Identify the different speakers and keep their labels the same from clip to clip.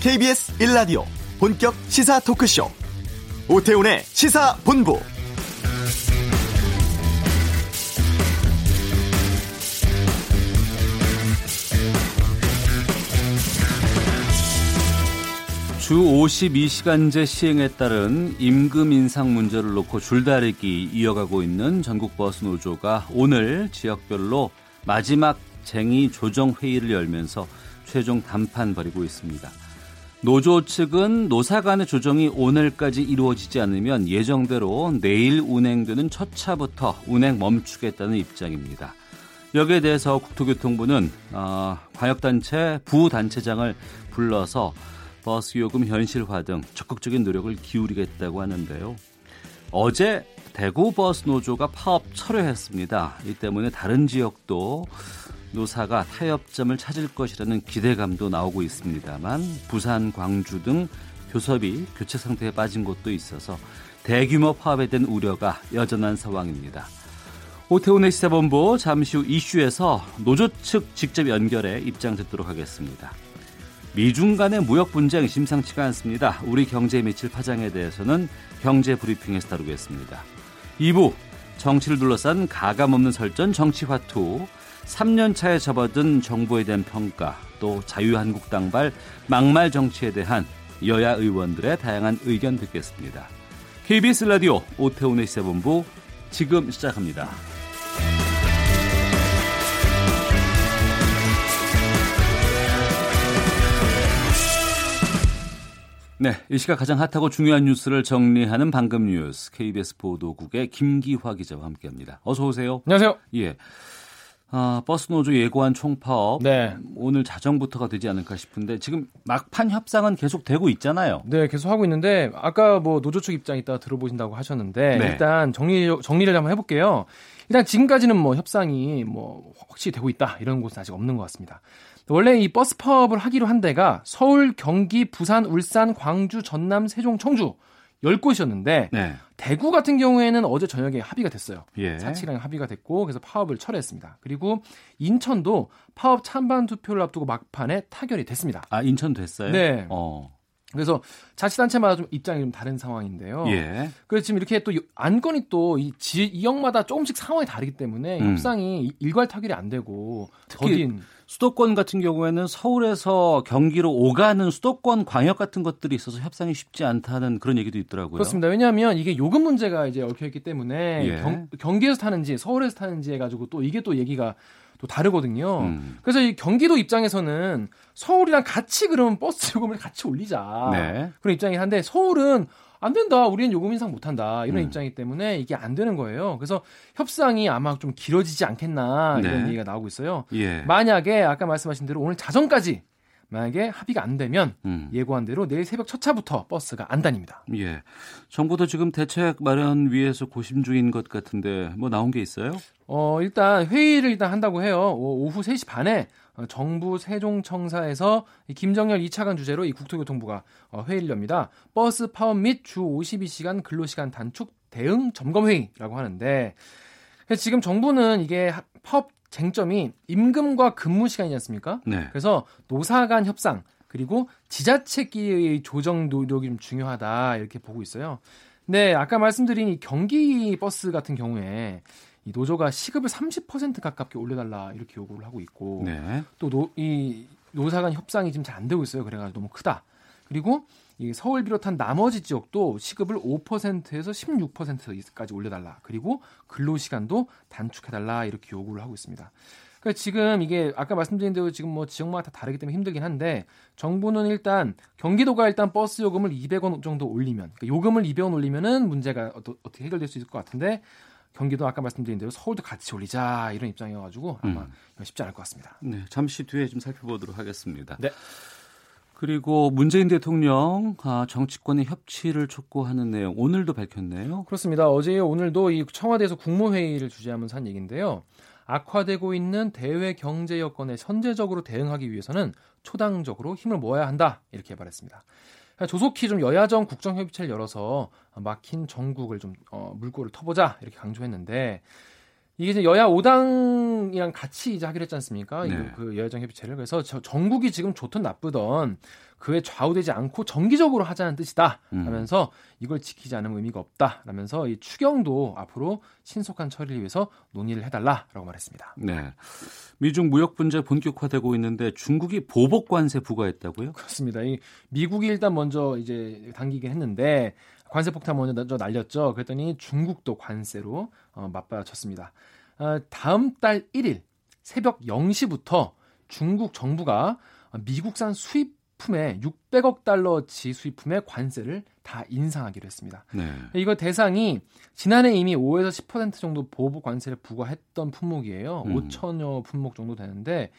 Speaker 1: KBS 1라디오 본격 시사 토크쇼 오태훈의 시사본부
Speaker 2: 주 52시간제 시행에 따른 임금 인상 문제를 놓고 줄다리기 이어가고 있는 전국 버스 노조가 오늘 지역별로 마지막 쟁의 조정 회의를 열면서 최종 담판 벌이고 있습니다. 노조 측은 노사 간의 조정이 오늘까지 이루어지지 않으면 예정대로 내일 운행되는 첫 차부터 운행 멈추겠다는 입장입니다. 여기에 대해서 국토교통부는 어, 광역단체 부단체장을 불러서 버스 요금 현실화 등 적극적인 노력을 기울이겠다고 하는데요. 어제 대구 버스 노조가 파업 철회했습니다. 이 때문에 다른 지역도 노사가 타협점을 찾을 것이라는 기대감도 나오고 있습니다만 부산, 광주 등 교섭이 교체 상태에 빠진 곳도 있어서 대규모 파업에 대한 우려가 여전한 상황입니다. 오태훈의 시사본부 잠시 후 이슈에서 노조 측 직접 연결해 입장 듣도록 하겠습니다. 미중 간의 무역 분쟁 심상치가 않습니다. 우리 경제에 미칠 파장에 대해서는 경제 브리핑에서 다루겠습니다. 2부 정치를 둘러싼 가감 없는 설전 정치화투 3년 차에 접어든 정부에 대한 평가 또 자유한국당발 막말 정치에 대한 여야 의원들의 다양한 의견 듣겠습니다. KBS 라디오 오태훈의 시사본부 지금 시작합니다. 네, 이 시각 가장 핫하고 중요한 뉴스를 정리하는 방금 뉴스 KBS 보도국의 김기화 기자와 함께합니다. 어서 오세요.
Speaker 3: 안녕하세요.
Speaker 2: 예. 아, 버스 노조 예고한 총파업
Speaker 3: 네.
Speaker 2: 오늘 자정부터가 되지 않을까 싶은데 지금 막판 협상은 계속 되고 있잖아요.
Speaker 3: 네, 계속 하고 있는데 아까 뭐 노조 측 입장 이따 들어보신다고 하셨는데
Speaker 2: 네.
Speaker 3: 일단 정리 정리를 한번 해볼게요. 일단 지금까지는 뭐 협상이 뭐 확실히 되고 있다 이런 곳은 아직 없는 것 같습니다. 원래 이 버스 파업을 하기로 한 데가 서울, 경기, 부산, 울산, 광주, 전남, 세종, 청주 10곳이었는데
Speaker 2: 네.
Speaker 3: 대구 같은 경우에는 어제 저녁에 합의가 됐어요.
Speaker 2: 예.
Speaker 3: 사측이랑 합의가 됐고 그래서 파업을 철회했습니다. 그리고 인천도 파업 찬반 투표를 앞두고 막판에 타결이 됐습니다.
Speaker 2: 아, 인천 됐어요?
Speaker 3: 네.
Speaker 2: 어.
Speaker 3: 그래서 자치단체마다 좀 입장이 좀 다른 상황인데요.
Speaker 2: 예.
Speaker 3: 그래서 지금 이렇게 또 안건이 또 이 지역마다 조금씩 상황이 다르기 때문에
Speaker 2: 음.
Speaker 3: 협상이 일괄 타결이 안 되고
Speaker 2: 특히
Speaker 3: 더딘
Speaker 2: 수도권 같은 경우에는 서울에서 경기로 오가는 수도권 광역 같은 것들이 있어서 협상이 쉽지 않다는 그런 얘기도 있더라고요.
Speaker 3: 그렇습니다. 왜냐하면 이게 요금 문제가 이제 얽혀 있기 때문에
Speaker 2: 예.
Speaker 3: 경, 경기에서 타는지 서울에서 타는지 해가지고 또 이게 또 얘기가 또 다르거든요.
Speaker 2: 음.
Speaker 3: 그래서 이 경기도 입장에서는 서울이랑 같이 그러면 버스 요금을 같이 올리자
Speaker 2: 네.
Speaker 3: 그런 입장이긴 한데 서울은 안 된다. 우리는 요금 인상 못 한다. 이런
Speaker 2: 음.
Speaker 3: 입장이기 때문에 이게 안 되는 거예요. 그래서 협상이 아마 좀 길어지지 않겠나 이런
Speaker 2: 네.
Speaker 3: 얘기가 나오고 있어요.
Speaker 2: 예.
Speaker 3: 만약에 아까 말씀하신 대로 오늘 자정까지 만약에 합의가 안 되면
Speaker 2: 음.
Speaker 3: 예고한 대로 내일 새벽 첫 차부터 버스가 안 다닙니다.
Speaker 2: 예. 정부도 지금 대책 마련 위해서 고심 중인 것 같은데 뭐 나온 게 있어요?
Speaker 3: 어, 일단 회의를 일단 한다고 해요. 오- 오후 3시 반에 어, 정부 세종청사에서 이 김정열 2차관 주제로 이 국토교통부가 어, 회의를 엽니다. 버스 파업 및 주 52시간 근로시간 단축 대응 점검 회의라고 하는데 지금 정부는 이게 하- 파업 쟁점이 임금과 근무 시간이지 않습니까?
Speaker 2: 네.
Speaker 3: 그래서 노사 간 협상 그리고 지자체끼리의 조정 노력이 좀 중요하다 이렇게 보고 있어요. 네, 아까 말씀드린 이 경기 버스 같은 경우에 이 노조가 시급을 30% 가깝게 올려달라 이렇게 요구를 하고 있고
Speaker 2: 네.
Speaker 3: 또이 노사 간 협상이 지금 잘 안 되고 있어요. 그래가지고 너무 크다. 그리고 이 서울 비롯한 나머지 지역도 시급을 5%에서 16%까지 올려달라. 그리고 근로 시간도 단축해달라 이렇게 요구를 하고 있습니다. 그러니까 지금 이게 아까 말씀드린 대로 지금 뭐 지역마다 다 다르기 때문에 힘들긴 한데 정부는 일단 경기도가 일단 버스 요금을 200원 정도 올리면 그러니까 요금을 200원 올리면은 문제가 어떠, 어떻게 해결될 수 있을 것 같은데 경기도 아까 말씀드린 대로 서울도 같이 올리자 이런 입장이어가지고 아마
Speaker 2: 음.
Speaker 3: 쉽지 않을 것 같습니다.
Speaker 2: 네. 잠시 뒤에 좀 살펴보도록 하겠습니다.
Speaker 3: 네.
Speaker 2: 그리고 문재인 대통령 아, 정치권의 협치를 촉구하는 내용 오늘도 밝혔네요.
Speaker 3: 그렇습니다. 어제 오늘도 이 청와대에서 국무회의를 주재하면서 한 얘기인데요. 악화되고 있는 대외 경제 여건에 선제적으로 대응하기 위해서는 초당적으로 힘을 모아야 한다 이렇게 말했습니다. 조속히 좀 여야정 국정협의체를 열어서 막힌 전국을 좀 어, 물꼬를 터보자 이렇게 강조했는데 이게 이제 여야 5당이랑 같이 이제 하기로 했지 않습니까?
Speaker 2: 네.
Speaker 3: 그 여야정 협의체를 그래서 저, 전국이 지금 좋든 나쁘던 그에 좌우되지 않고 정기적으로 하자는 뜻이다
Speaker 2: 음.
Speaker 3: 하면서 이걸 지키지 않으면 의미가 없다 라면서 이 추경도 앞으로 신속한 처리를 위해서 논의를 해달라라고 말했습니다.
Speaker 2: 네. 미중 무역 분쟁 본격화되고 있는데 중국이 보복 관세 부과했다고요?
Speaker 3: 그렇습니다. 이 미국이 일단 먼저 이제 당기긴 했는데 관세 폭탄 먼저 날렸죠. 그랬더니 중국도 관세로 어, 맞받아쳤습니다. 어, 다음 달 1일 새벽 0시부터 중국 정부가 미국산 수입 품에 600억 달러치 수입품의 관세를 다 인상하기로 했습니다.
Speaker 2: 네.
Speaker 3: 이거 대상이 지난해 이미 5에서 10% 정도 보복 관세를 부과했던 품목이에요.
Speaker 2: 음.
Speaker 3: 5천여 품목 정도 되는데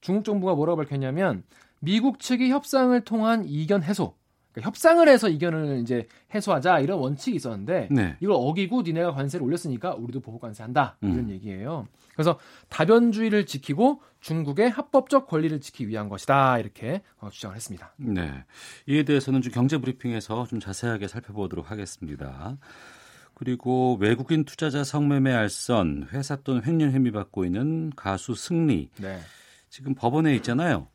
Speaker 3: 중국 정부가 뭐라고 밝혔냐면 미국 측이 협상을 통한 이견 해소, 그러니까 협상을 해서 이견을 이제 해소하자 이런 원칙이 있었는데
Speaker 2: 네.
Speaker 3: 이걸 어기고 니네가 관세를 올렸으니까 우리도 보복 관세한다 이런
Speaker 2: 음.
Speaker 3: 얘기예요. 그래서 다변주의를 지키고 중국의 합법적 권리를 지키기 위한 것이다 이렇게 어, 주장을 했습니다.
Speaker 2: 네. 이에 대해서는 좀 경제 브리핑에서 좀 자세하게 살펴보도록 하겠습니다. 그리고 외국인 투자자 성매매 알선, 회사 돈 횡령 혐의 받고 있는 가수 승리.
Speaker 3: 네.
Speaker 2: 지금 법원에 있잖아요.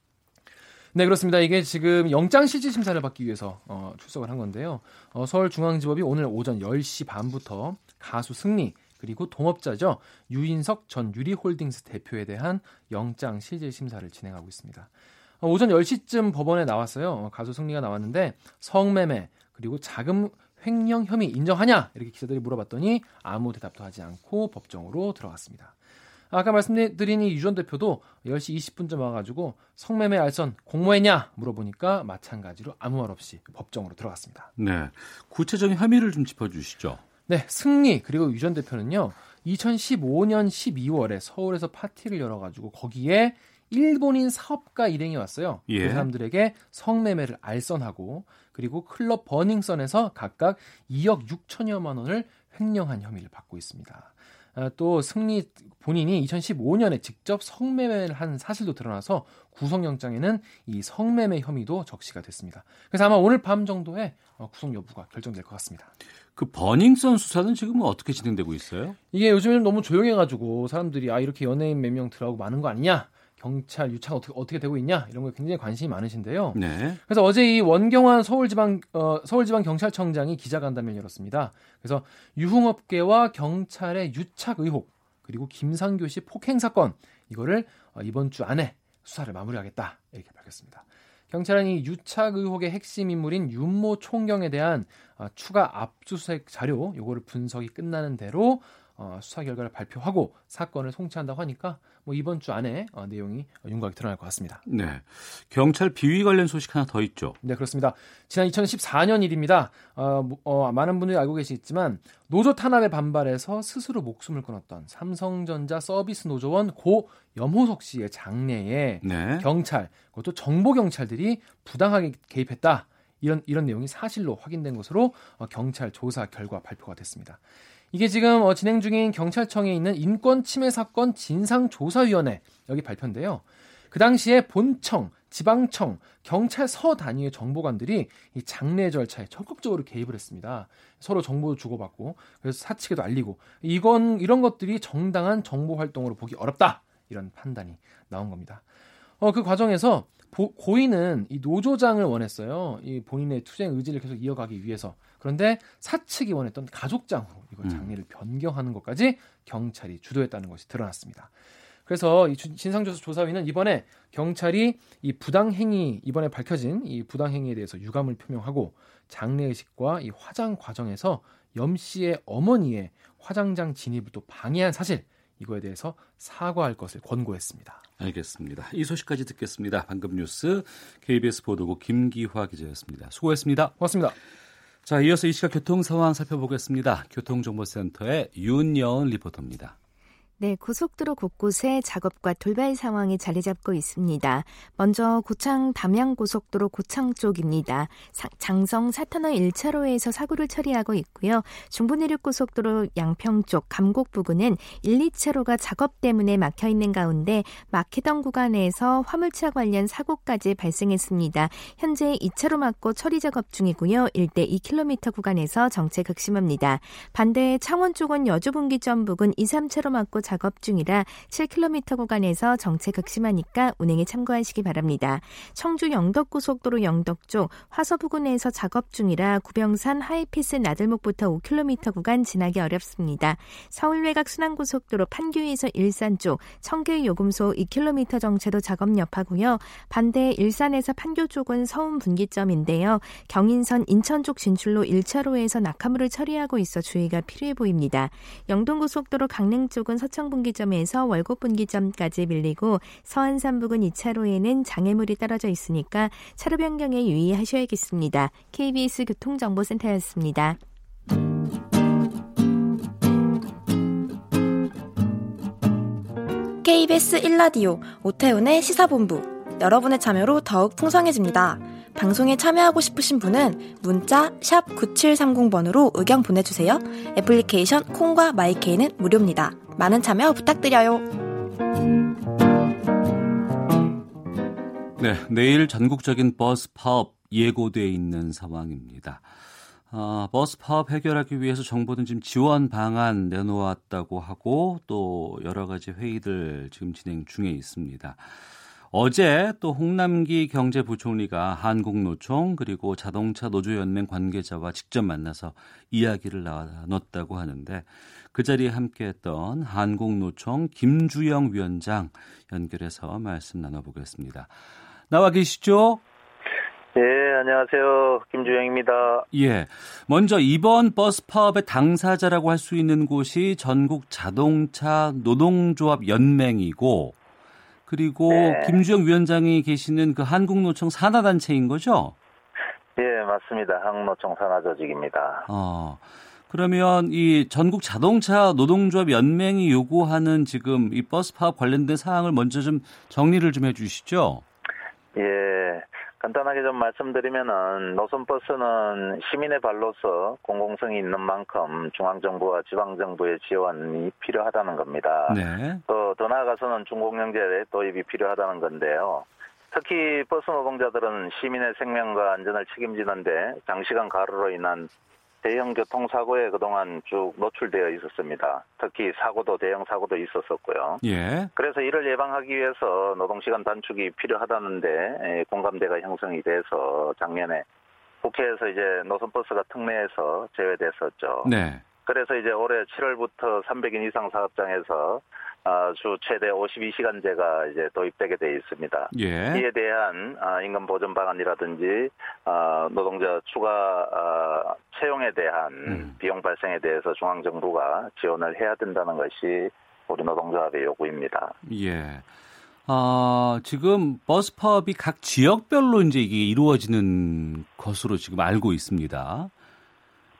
Speaker 3: 네, 그렇습니다. 이게 지금 영장 실질 심사를 받기 위해서 어, 출석을 한 건데요. 어, 서울중앙지법이 오늘 오전 10시 반부터 가수 승리 그리고 동업자죠 유인석 전 유리홀딩스 대표에 대한 영장 실질 심사를 진행하고 있습니다. 어, 오전 10시쯤 법원에 나왔어요. 어, 가수 승리가 나왔는데 성매매 그리고 자금 횡령 혐의 인정하냐 이렇게 기자들이 물어봤더니 아무 대답도 하지 않고 법정으로 들어갔습니다. 아까 말씀드린 이 유전 대표도 10시 20분쯤 와가지고 성매매 알선 공모했냐 물어보니까 마찬가지로 아무 말 없이 법정으로 들어갔습니다.
Speaker 2: 네. 구체적인 혐의를 좀 짚어주시죠.
Speaker 3: 네, 승리 그리고 유전 대표는요 2015년 12월에 서울에서 파티를 열어가지고 거기에 일본인 사업가 일행이 왔어요.
Speaker 2: 예.
Speaker 3: 그 사람들에게 성매매를 알선하고 그리고 클럽 버닝썬에서 각각 2억 6천여만 원을 횡령한 혐의를 받고 있습니다. 아, 또 승리 본인이 2015년에 직접 성매매를 한 사실도 드러나서 구속영장에는 이 성매매 혐의도 적시가 됐습니다. 그래서 아마 오늘 밤 정도에 어, 구속 여부가 결정될 것 같습니다.
Speaker 2: 그 버닝썬 수사는 지금 어떻게 진행되고 있어요?
Speaker 3: 이게 요즘에 너무 조용해가지고 사람들이 아 이렇게 연예인 몇 명 들어가고 많은 거 아니냐? 경찰 유착 어떻게 어떻게 되고 있냐? 이런 거에 굉장히 관심이 많으신데요.
Speaker 2: 네.
Speaker 3: 그래서 어제 이 원경환 서울지방 어, 서울지방 경찰청장이 기자간담회를 열었습니다. 그래서 유흥업계와 경찰의 유착 의혹 그리고 김상교 씨 폭행 사건 이거를 어, 이번 주 안에 수사를 마무리하겠다 이렇게 밝혔습니다. 경찰은 이 유착 의혹의 핵심 인물인 윤모 총경에 대한 어, 추가 압수수색 자료 요거를 분석이 끝나는 대로 어, 수사 결과를 발표하고 사건을 송치한다고 하니까 뭐 이번 주 안에 어, 내용이 윤곽이 드러날 것 같습니다.
Speaker 2: 네. 경찰 비위 관련 소식 하나 더 있죠.
Speaker 3: 네, 그렇습니다. 지난 2014년 일입니다. 어, 뭐, 어, 많은 분들이 알고 계시겠지만 노조 탄압에 반발해서 스스로 목숨을 끊었던 삼성전자 서비스 노조원 고 염호석 씨의 장례에
Speaker 2: 네.
Speaker 3: 경찰, 그것도 정보 경찰들이 부당하게 개입했다. 이런 이런 내용이 사실로 확인된 것으로 어, 경찰 조사 결과 발표가 됐습니다. 이게 지금 어, 진행 중인 경찰청에 있는 인권 침해 사건 진상 조사위원회 여기 발표인데요. 그 당시에 본청, 지방청, 경찰서 단위의 정보관들이 이 장례 절차에 적극적으로 개입을 했습니다. 서로 정보도 주고받고 그래서 사측에도 알리고 이건 이런 것들이 정당한 정보 활동으로 보기 어렵다 이런 판단이 나온 겁니다. 어, 그 과정에서 보, 고인은 이 노조장을 원했어요. 이 본인의 투쟁 의지를 계속 이어가기 위해서. 그런데 사측이 원했던 가족장으로 이걸 장례를 변경하는 것까지 경찰이 주도했다는 것이 드러났습니다. 그래서 이 진상조사 조사위는 이번에 경찰이 이 부당행위 이번에 밝혀진 이 부당행위에 대해서 유감을 표명하고 장례의식과 이 화장 과정에서 염 씨의 어머니의 화장장 진입을 또 방해한 사실 이거에 대해서 사과할 것을 권고했습니다.
Speaker 2: 알겠습니다. 이 소식까지 듣겠습니다. 방금 뉴스 KBS 보도국 김기화 기자였습니다. 수고했습니다.
Speaker 3: 고맙습니다.
Speaker 2: 자, 이어서 이 시각 교통 상황 살펴보겠습니다. 교통정보센터의 윤여은 리포터입니다.
Speaker 4: 네, 고속도로 곳곳에 작업과 돌발 상황이 자리 잡고 있습니다. 먼저 고창 담양 고속도로 고창 쪽입니다. 사, 장성 사터너 1차로에서 사고를 처리하고 있고요. 중부내륙 고속도로 양평 쪽 감곡 부근은 1, 2차로가 작업 때문에 막혀 있는 가운데 막히던 구간에서 화물차 관련 사고까지 발생했습니다. 현재 2차로 막고 처리 작업 중이고요. 일대 2km 구간에서 정체 극심합니다. 반대 창원 쪽은 여주분기점 부근 2, 3차로 막고 작업 작업 중이라 7km 구간에서 정체 극심하니까 운행에 참고하시기 바랍니다. 청주 영덕고속도로 영덕 쪽 화서 부근에서 작업 중이라 구병산 하이피스 나들목부터 5km 구간 지나기 어렵습니다. 서울 외곽 순환고속도로 판교에서 일산 쪽 청계 요금소 2km 정체도 작업 여파고요. 반대 일산에서 판교 쪽은 서운 분기점인데요. 경인선 인천 쪽 진출로 1차로에서 낙하물을 처리하고 있어 주의가 필요해 보입니다. 영동고속도로 강릉 쪽은 서청 분기점에서 월곡 분기점까지 밀리고 서안산 부근 2차로에는 장애물이 떨어져 있으니까 차로 변경에 유의하셔야겠습니다. KBS 교통정보센터였습니다.
Speaker 5: KBS 1라디오 오태훈의 시사본부 여러분의 참여로 더욱 풍성해집니다. 방송에 참여하고 싶으신 분은 문자 9730번으로 의견 보내주세요. 애플리케이션 콩과 my K는 무료입니다. 많은 참여 부탁드려요.
Speaker 2: 네, 내일 전국적인 버스 파업 예고돼 있는 상황입니다. 어, 버스 파업 해결하기 위해서 정부는 지금 지원 방안 내놓았다고 하고 또 여러 가지 회의들 지금 진행 중에 있습니다. 어제 또 홍남기 경제부총리가 한국노총 그리고 자동차 노조연맹 관계자와 직접 만나서 이야기를 나눴다고 하는데 그 자리에 함께했던 한국노총 김주영 위원장 연결해서 말씀 나눠보겠습니다. 나와 계시죠?
Speaker 6: 네, 안녕하세요. 김주영입니다.
Speaker 2: 예. 먼저 이번 버스 파업의 당사자라고 할 수 있는 곳이 전국 자동차 노동조합 연맹이고 그리고 네. 김주영 위원장이 계시는 그 한국노총 산하단체인 거죠?
Speaker 6: 예, 맞습니다. 한국노총 산하조직입니다.
Speaker 2: 어. 그러면 이 전국 자동차 노동조합 연맹이 요구하는 지금 이 버스 파업 관련된 사항을 먼저 좀 정리를 좀 해주시죠.
Speaker 6: 예, 간단하게 좀 말씀드리면은 노선버스는 시민의 발로서 공공성이 있는 만큼 중앙정부와 지방정부의 지원이 필요하다는 겁니다. 네. 또더 나아가서는 중공영제 도입이 필요하다는 건데요. 특히 버스 노동자들은 시민의 생명과 안전을 책임지는데 장시간 가로로 인한 대형 교통사고에 그동안 쭉 노출되어 있었습니다. 특히 사고도 대형 사고도 있었었고요. 예. 그래서 이를 예방하기 위해서 노동시간 단축이 필요하다는데 예, 공감대가 형성이 돼서 작년에 국회에서 이제 노선버스가 특례에서 제외됐었죠. 네. 그래서 이제 올해 7월부터 300인 이상 사업장에서 아, 주 최대 52시간제가 이제 도입되게 돼 있습니다. 예. 이에 대한 아, 임금 보전 방안이라든지 아, 노동자 추가 채용에 대한 음. 비용 발생에 대해서 중앙 정부가 지원을 해야 된다는 것이 우리 노동조합의 요구입니다.
Speaker 2: 예. 아, 지금 버스 파업이 각 지역별로 이제 이게 이루어지는 것으로 지금 알고 있습니다.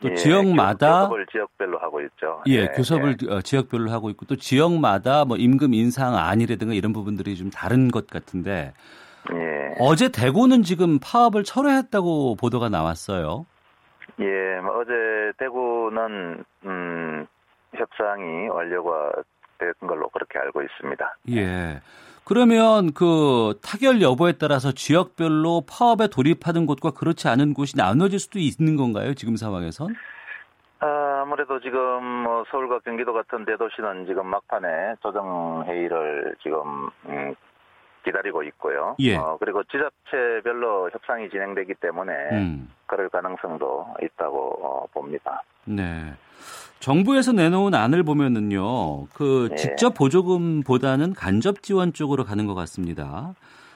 Speaker 2: 또 예, 지역마다
Speaker 6: 교섭을 지역별로 하고 있죠.
Speaker 2: 예, 예 교섭을 예. 지역별로 하고 있고 또 지역마다 뭐 임금 인상 안이라든가 이런 부분들이 좀 다른 것 같은데 예. 어제 대구는 지금 파업을 철회했다고 보도가 나왔어요.
Speaker 6: 예, 뭐 어제 대구는 음, 협상이 완료가 된 걸로 그렇게 알고 있습니다.
Speaker 2: 예. 그러면 그 타결 여부에 따라서 지역별로 파업에 돌입하는 곳과 그렇지 않은 곳이 나눠질 수도 있는 건가요? 지금 상황에선?
Speaker 6: 아, 아무래도 지금 뭐 서울과 경기도 같은 대도시는 지금 막판에 조정 회의를 지금 음, 기다리고 있고요. 예. 어, 그리고 지자체별로 협상이 진행되기 때문에 음. 그럴 가능성도 있다고 어, 봅니다.
Speaker 2: 네. 정부에서 내놓은 안을 보면은요, 그 네. 직접 보조금보다는 간접 지원 쪽으로 가는 것 같습니다.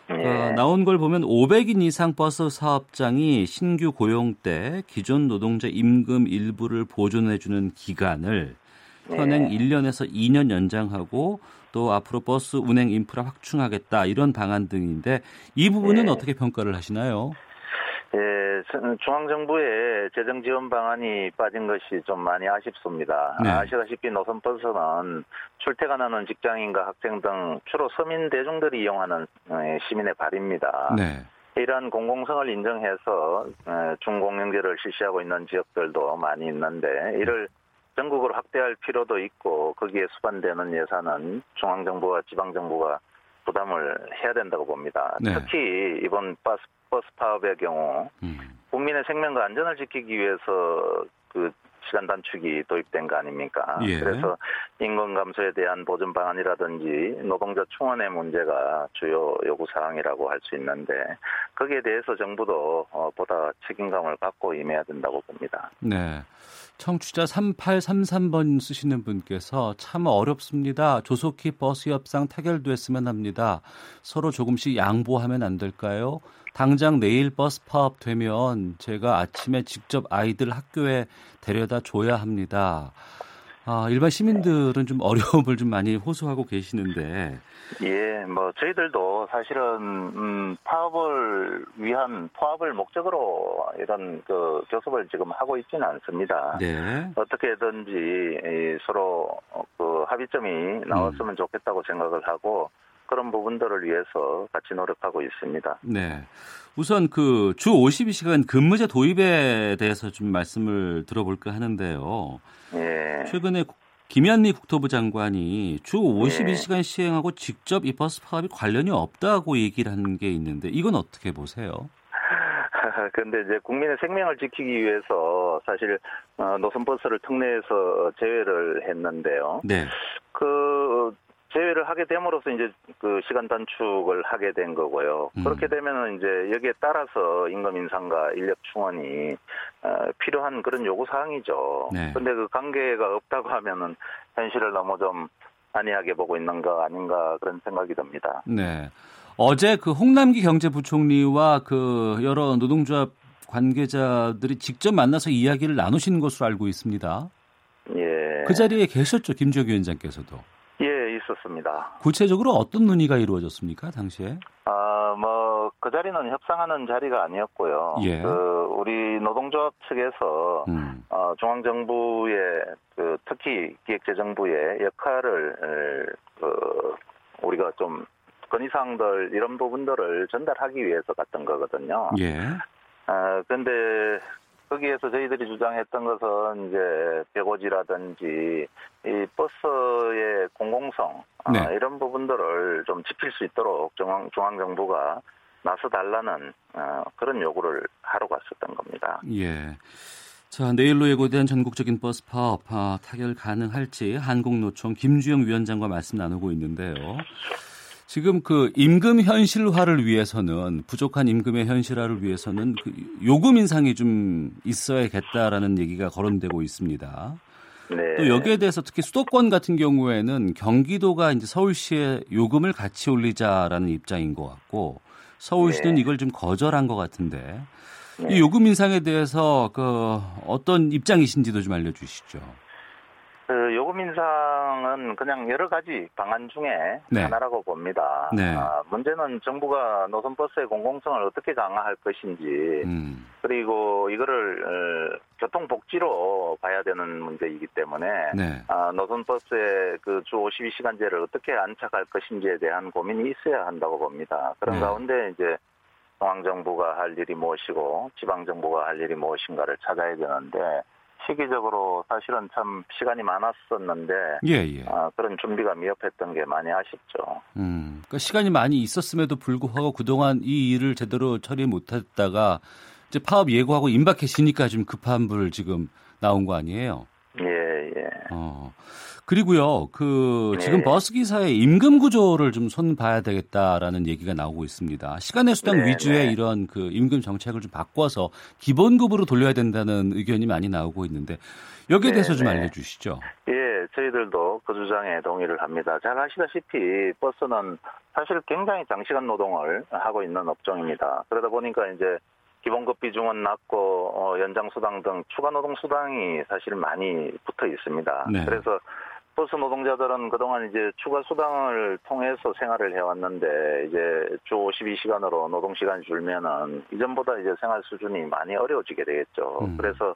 Speaker 2: 네. 나온 걸 보면 500인 이상 버스 사업장이 신규 고용 때 기존 노동자 임금 일부를 보존해주는 기간을 현행 네. 1년에서 2년 연장하고 또 앞으로 버스 운행 인프라 확충하겠다 이런 방안 등인데 이 부분은 네. 어떻게 평가를 하시나요?
Speaker 6: 예, 중앙정부의 재정 지원 방안이 빠진 것이 좀 많이 아쉽습니다. 네. 아시다시피 노선버스는 출퇴근하는 직장인과 학생 등 주로 서민 대중들이 이용하는 어, 시민의 발입니다. 네. 이러한 공공성을 인정해서 어, 중공영제를 실시하고 있는 지역들도 많이 있는데 이를 전국으로 확대할 필요도 있고 거기에 수반되는 예산은 중앙정부와 지방정부가 부담을 해야 된다고 봅니다. 네. 특히 이번 버스, 버스 파업의 경우 음. 국민의 생명과 안전을 지키기 위해서 그 시간 단축이 도입된 거 아닙니까?
Speaker 2: 예.
Speaker 6: 그래서 임금 감소에 대한 보전 방안이라든지 노동자 충원의 문제가 주요 요구 사항이라고 할 수 있는데 거기에 대해서 정부도 어, 보다 책임감을 갖고 임해야 된다고 봅니다.
Speaker 2: 네. 청취자 3833번 쓰시는 분께서 참 어렵습니다. 조속히 버스 협상 타결됐으면 합니다. 서로 조금씩 양보하면 안 될까요? 당장 내일 버스 파업 되면 제가 아침에 직접 아이들 학교에 데려다 줘야 합니다. 아, 일반 시민들은 좀 어려움을 좀 많이 호소하고 계시는데.
Speaker 6: 예, 뭐 저희들도 사실은 음, 파업을 위한 파업을 목적으로 이런 그 교섭을 지금 하고 있지는 않습니다.
Speaker 2: 네.
Speaker 6: 어떻게든지 서로 그 합의점이 나왔으면 음. 좋겠다고 생각을 하고 그런 부분들을 위해서 같이 노력하고 있습니다.
Speaker 2: 네. 우선 그 주 52시간 근무제 도입에 대해서 좀 말씀을 들어볼까 하는데요.
Speaker 6: 예.
Speaker 2: 최근에 김현미 국토부 장관이 주 52시간 예. 시행하고 직접 이 버스 파업이 관련이 없다고 얘기를 하는 게 있는데 이건 어떻게 보세요?
Speaker 6: 그런데 이제 국민의 생명을 지키기 위해서 사실 어, 노선버스를 특례에서 제외를 했는데요.
Speaker 2: 네.
Speaker 6: 그 제외를 하게 됨으로써 이제 그 시간 단축을 하게 된 거고요. 음. 그렇게 되면은 이제 여기에 따라서 임금 인상과 인력 충원이 어, 필요한 그런 요구 사항이죠.
Speaker 2: 네.
Speaker 6: 근데 그 관계가 없다고 하면은 현실을 너무 좀 안이하게 보고 있는 거 아닌가 그런 생각이 듭니다.
Speaker 2: 네. 어제 그 홍남기 경제부총리와 그 여러 노동조합 관계자들이 직접 만나서 이야기를 나누시는 것으로 알고 있습니다.
Speaker 6: 예.
Speaker 2: 그 자리에 계셨죠, 김주혁 위원장께서도.
Speaker 6: 있었습니다.
Speaker 2: 구체적으로 어떤 논의가 이루어졌습니까, 당시에?
Speaker 6: 아, 뭐, 그 자리는 협상하는 자리가 아니었고요.
Speaker 2: 예.
Speaker 6: 그, 우리 노동조합 측에서, 음. 어, 중앙정부의, 그, 특히 기획재정부의 역할을, 그, 우리가 좀, 건의사항들, 이런 부분들을 전달하기 위해서 갔던 거거든요.
Speaker 2: 예.
Speaker 6: 아, 근데, 거기에서 저희들이 주장했던 것은 이제 벽오지라든지 이 버스의 공공성
Speaker 2: 네.
Speaker 6: 아, 이런 부분들을 좀 지킬 수 있도록 중앙 중앙 정부가 나서 달라는 어, 그런 요구를 하러 갔었던 겁니다.
Speaker 2: 예. 자, 내일로 예고된 전국적인 버스 파업 아, 타결 가능할지 한국노총 김주영 위원장과 말씀 나누고 있는데요. 지금 그 임금 현실화를 위해서는 부족한 임금의 현실화를 위해서는 그 요금 인상이 좀 있어야겠다라는 얘기가 거론되고 있습니다.
Speaker 6: 네.
Speaker 2: 또 여기에 대해서 특히 수도권 같은 경우에는 경기도가 이제 서울시의 요금을 같이 올리자라는 입장인 것 같고 서울시는 네. 이걸 좀 거절한 것 같은데 네. 이 요금 인상에 대해서 그 어떤 입장이신지도 좀 알려주시죠.
Speaker 6: 그 요금 인상은 그냥 여러 가지 방안 중에 네. 하나라고 봅니다.
Speaker 2: 네.
Speaker 6: 아, 문제는 정부가 노선 버스의 공공성을 어떻게 강화할 것인지
Speaker 2: 음.
Speaker 6: 그리고 이거를 어, 교통 복지로 봐야 되는 문제이기 때문에
Speaker 2: 네.
Speaker 6: 아, 노선 버스의 그주 52시간제를 어떻게 안착할 것인지에 대한 고민이 있어야 한다고 봅니다. 그런
Speaker 2: 네.
Speaker 6: 가운데 이제 중앙 정부가 할 일이 무엇이고 지방 정부가 할 일이 무엇인가를 찾아야 되는데 시기적으로 사실은 참 시간이 많았었는데
Speaker 2: 예, 예.
Speaker 6: 아, 그런 준비가 미흡했던 게 많이 아쉽죠.
Speaker 2: 음, 그러니까 시간이 많이 있었음에도 불구하고 그동안 이 일을 제대로 처리 못했다가 이제 파업 예고하고 임박했으니까 좀 급한 불 지금 나온 거 아니에요?
Speaker 6: 예, 예.
Speaker 2: 어. 그리고요, 그
Speaker 6: 네.
Speaker 2: 지금 버스 기사의 임금 구조를 좀 손 봐야 되겠다라는 얘기가 나오고 있습니다. 시간의 수당
Speaker 6: 네,
Speaker 2: 위주의
Speaker 6: 네.
Speaker 2: 이런 그 임금 정책을 좀 바꿔서 기본급으로 돌려야 된다는 의견이 많이 나오고 있는데 여기에
Speaker 6: 네,
Speaker 2: 대해서 좀
Speaker 6: 네.
Speaker 2: 알려주시죠.
Speaker 6: 예, 저희들도 그 주장에 동의를 합니다. 잘 아시다시피 버스는 사실 굉장히 장시간 노동을 하고 있는 업종입니다. 그러다 보니까 이제 기본급 비중은 낮고 어, 연장 수당 등 추가 노동 수당이 사실 많이 붙어 있습니다.
Speaker 2: 네.
Speaker 6: 그래서 버스 노동자들은 그동안 이제 추가 수당을 통해서 생활을 해왔는데 이제 주 52시간으로 노동 시간이 줄면은 이전보다 이제 생활 수준이 많이 어려워지게 되겠죠.
Speaker 2: 음.
Speaker 6: 그래서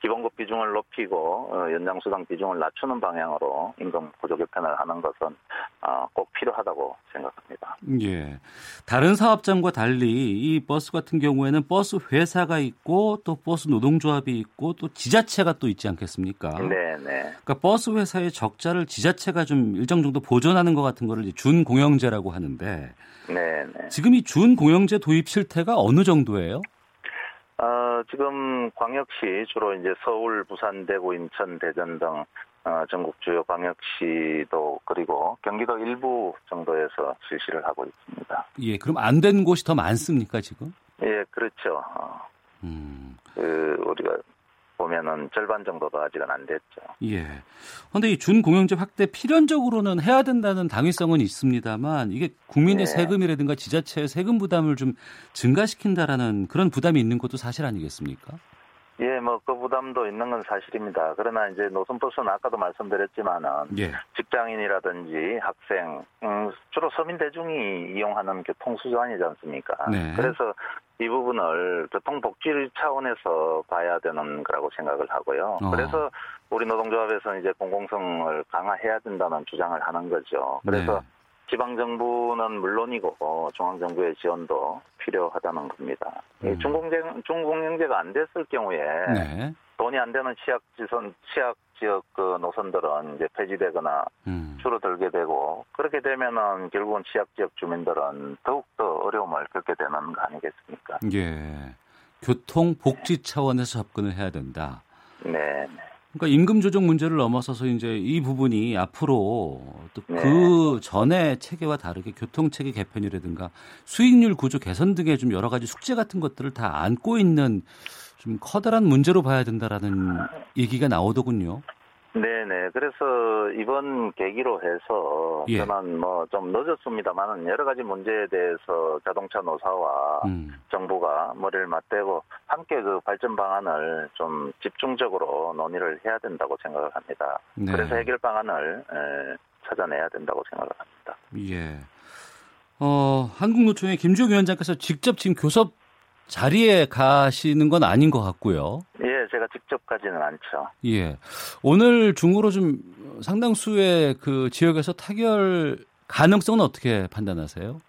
Speaker 6: 기본급 비중을 높이고 어, 연장수당 비중을 낮추는 방향으로 임금 구조 개편을 하는 것은 어, 꼭 필요하다고 생각합니다.
Speaker 2: 예. 다른 사업장과 달리 이 버스 같은 경우에는 버스 회사가 있고 또 버스 노동조합이 있고 또 지자체가 또 있지 않겠습니까?
Speaker 6: 네, 네.
Speaker 2: 그러니까 버스 회사의 적자를 지자체가 좀 일정 정도 보존하는 것 같은 거를 준공영제라고 하는데
Speaker 6: 네, 네.
Speaker 2: 지금 이 준공영제 도입 실태가 어느 정도예요?
Speaker 6: 어, 지금 광역시 주로 이제 서울, 부산, 대구, 인천, 대전 등 어, 전국 주요 광역시도 그리고 경기도 일부 정도에서 실시를 하고 있습니다.
Speaker 2: 예, 그럼 안 된 곳이 더 많습니까 지금?
Speaker 6: 예, 그렇죠. 어, 음. 그 우리가 보면은 절반 정도도 아직은 안 됐죠.
Speaker 2: 예. 그런데 이 준공영제 확대 필연적으로는 해야 된다는 당위성은 있습니다만 이게 국민의 예. 세금이라든가 지자체의 세금 부담을 좀 증가시킨다라는 그런 부담이 있는 것도 사실 아니겠습니까?
Speaker 6: 예, 뭐 그 부담도 있는 건 사실입니다. 그러나 이제 노선버스는 아까도 말씀드렸지만은 예. 직장인이라든지 학생, 음, 주로 서민 대중이 이용하는 교통수단이지 않습니까? 네. 그래서 이 부분을 교통복지 차원에서 봐야 되는 거라고 생각을 하고요. 어. 그래서 우리 노동조합에서는 이제 공공성을 강화해야 된다는 주장을 하는 거죠. 그래서 네. 지방정부는 물론이고 중앙정부의 지원도 필요하다는 겁니다. 음. 중공제, 중공영제가 안 됐을 경우에 네. 돈이 안 되는 취약 지선, 취약 지역 그 노선들은 이제 폐지되거나 음. 줄어들게 되고 그렇게 되면은 결국은 취약 지역 주민들은 더욱 더 어려움을 겪게 되는 거 아니겠습니까?
Speaker 2: 예. 교통 복지 차원에서 접근을 해야 된다.
Speaker 6: 네.
Speaker 2: 그러니까 임금 조정 문제를 넘어서서 이제 이 부분이 앞으로 또그 네. 전에 체계와 다르게 교통 체계 개편이라든가 수익률 구조 개선 등의 좀 여러 가지 숙제 같은 것들을 다 안고 있는 좀 커다란 문제로 봐야 된다라는 얘기가 나오더군요.
Speaker 6: 네네. 그래서 이번 계기로 해서 예. 저는 뭐 좀 늦었습니다만은 여러 가지 문제에 대해서 자동차 노사와 음. 정부가 머리를 맞대고 함께 그 발전 방안을 좀 집중적으로 논의를 해야 된다고 생각을 합니다. 네. 그래서 해결 방안을 찾아내야 된다고 생각을 합니다.
Speaker 2: 예. 어, 한국노총의 김주영 위원장께서 직접 지금 교섭 자리에 가시는 건 아닌 것 같고요.
Speaker 6: 예, 제가 직접 가지는 않죠.
Speaker 2: 예. 오늘 중으로 좀 상당수의 그 지역에서 타결 가능성은 어떻게 판단하세요?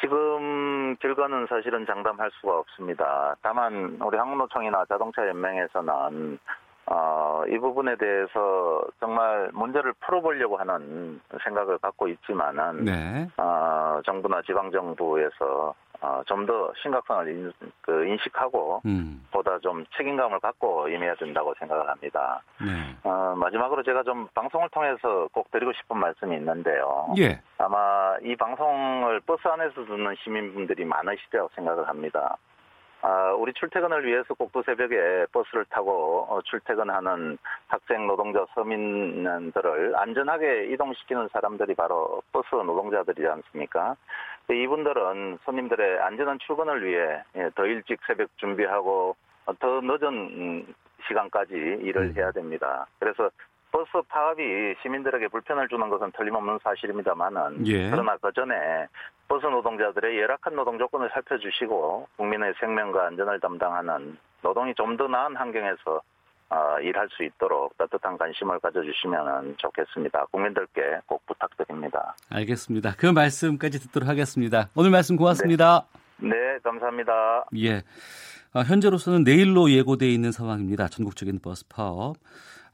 Speaker 6: 지금 결과는 사실은 장담할 수가 없습니다. 다만 우리 한국노총이나 자동차 연맹에서는 어, 이 부분에 대해서 정말 문제를 풀어보려고 하는 생각을 갖고 있지만은 네. 어, 정부나 지방 정부에서 어, 좀 더 심각성을 인, 그 인식하고 음. 보다 좀 책임감을 갖고 임해야 된다고 생각을 합니다. 네. 어, 마지막으로 제가 좀 방송을 통해서 꼭 드리고 싶은 말씀이 있는데요. 예. 아마 이 방송을 버스 안에서 듣는 시민분들이 많으시다고 생각을 합니다. 아, 우리 출퇴근을 위해서 꼭두 새벽에 버스를 타고 어, 출퇴근하는 학생 노동자 서민들을 안전하게 이동시키는 사람들이 바로 버스 노동자들이지 않습니까? 이분들은 손님들의 안전한 출근을 위해 예, 더 일찍 새벽 준비하고 더 늦은 시간까지 일을 음. 해야 됩니다. 그래서 버스 파업이 시민들에게 불편을 주는 것은 틀림없는 사실입니다만은 예. 그러나 그 전에 버스 노동자들의 열악한 노동 조건을 살펴주시고 국민의 생명과 안전을 담당하는 노동이 좀 더 나은 환경에서 어, 일할 수 있도록 따뜻한 관심을 가져주시면 좋겠습니다. 국민들께 꼭 부탁드립니다.
Speaker 2: 알겠습니다. 그 말씀까지 듣도록 하겠습니다. 오늘 말씀 고맙습니다.
Speaker 6: 네, 네 감사합니다.
Speaker 2: 예. 어, 현재로서는 내일로 예고돼 있는 상황입니다. 전국적인 버스 파업.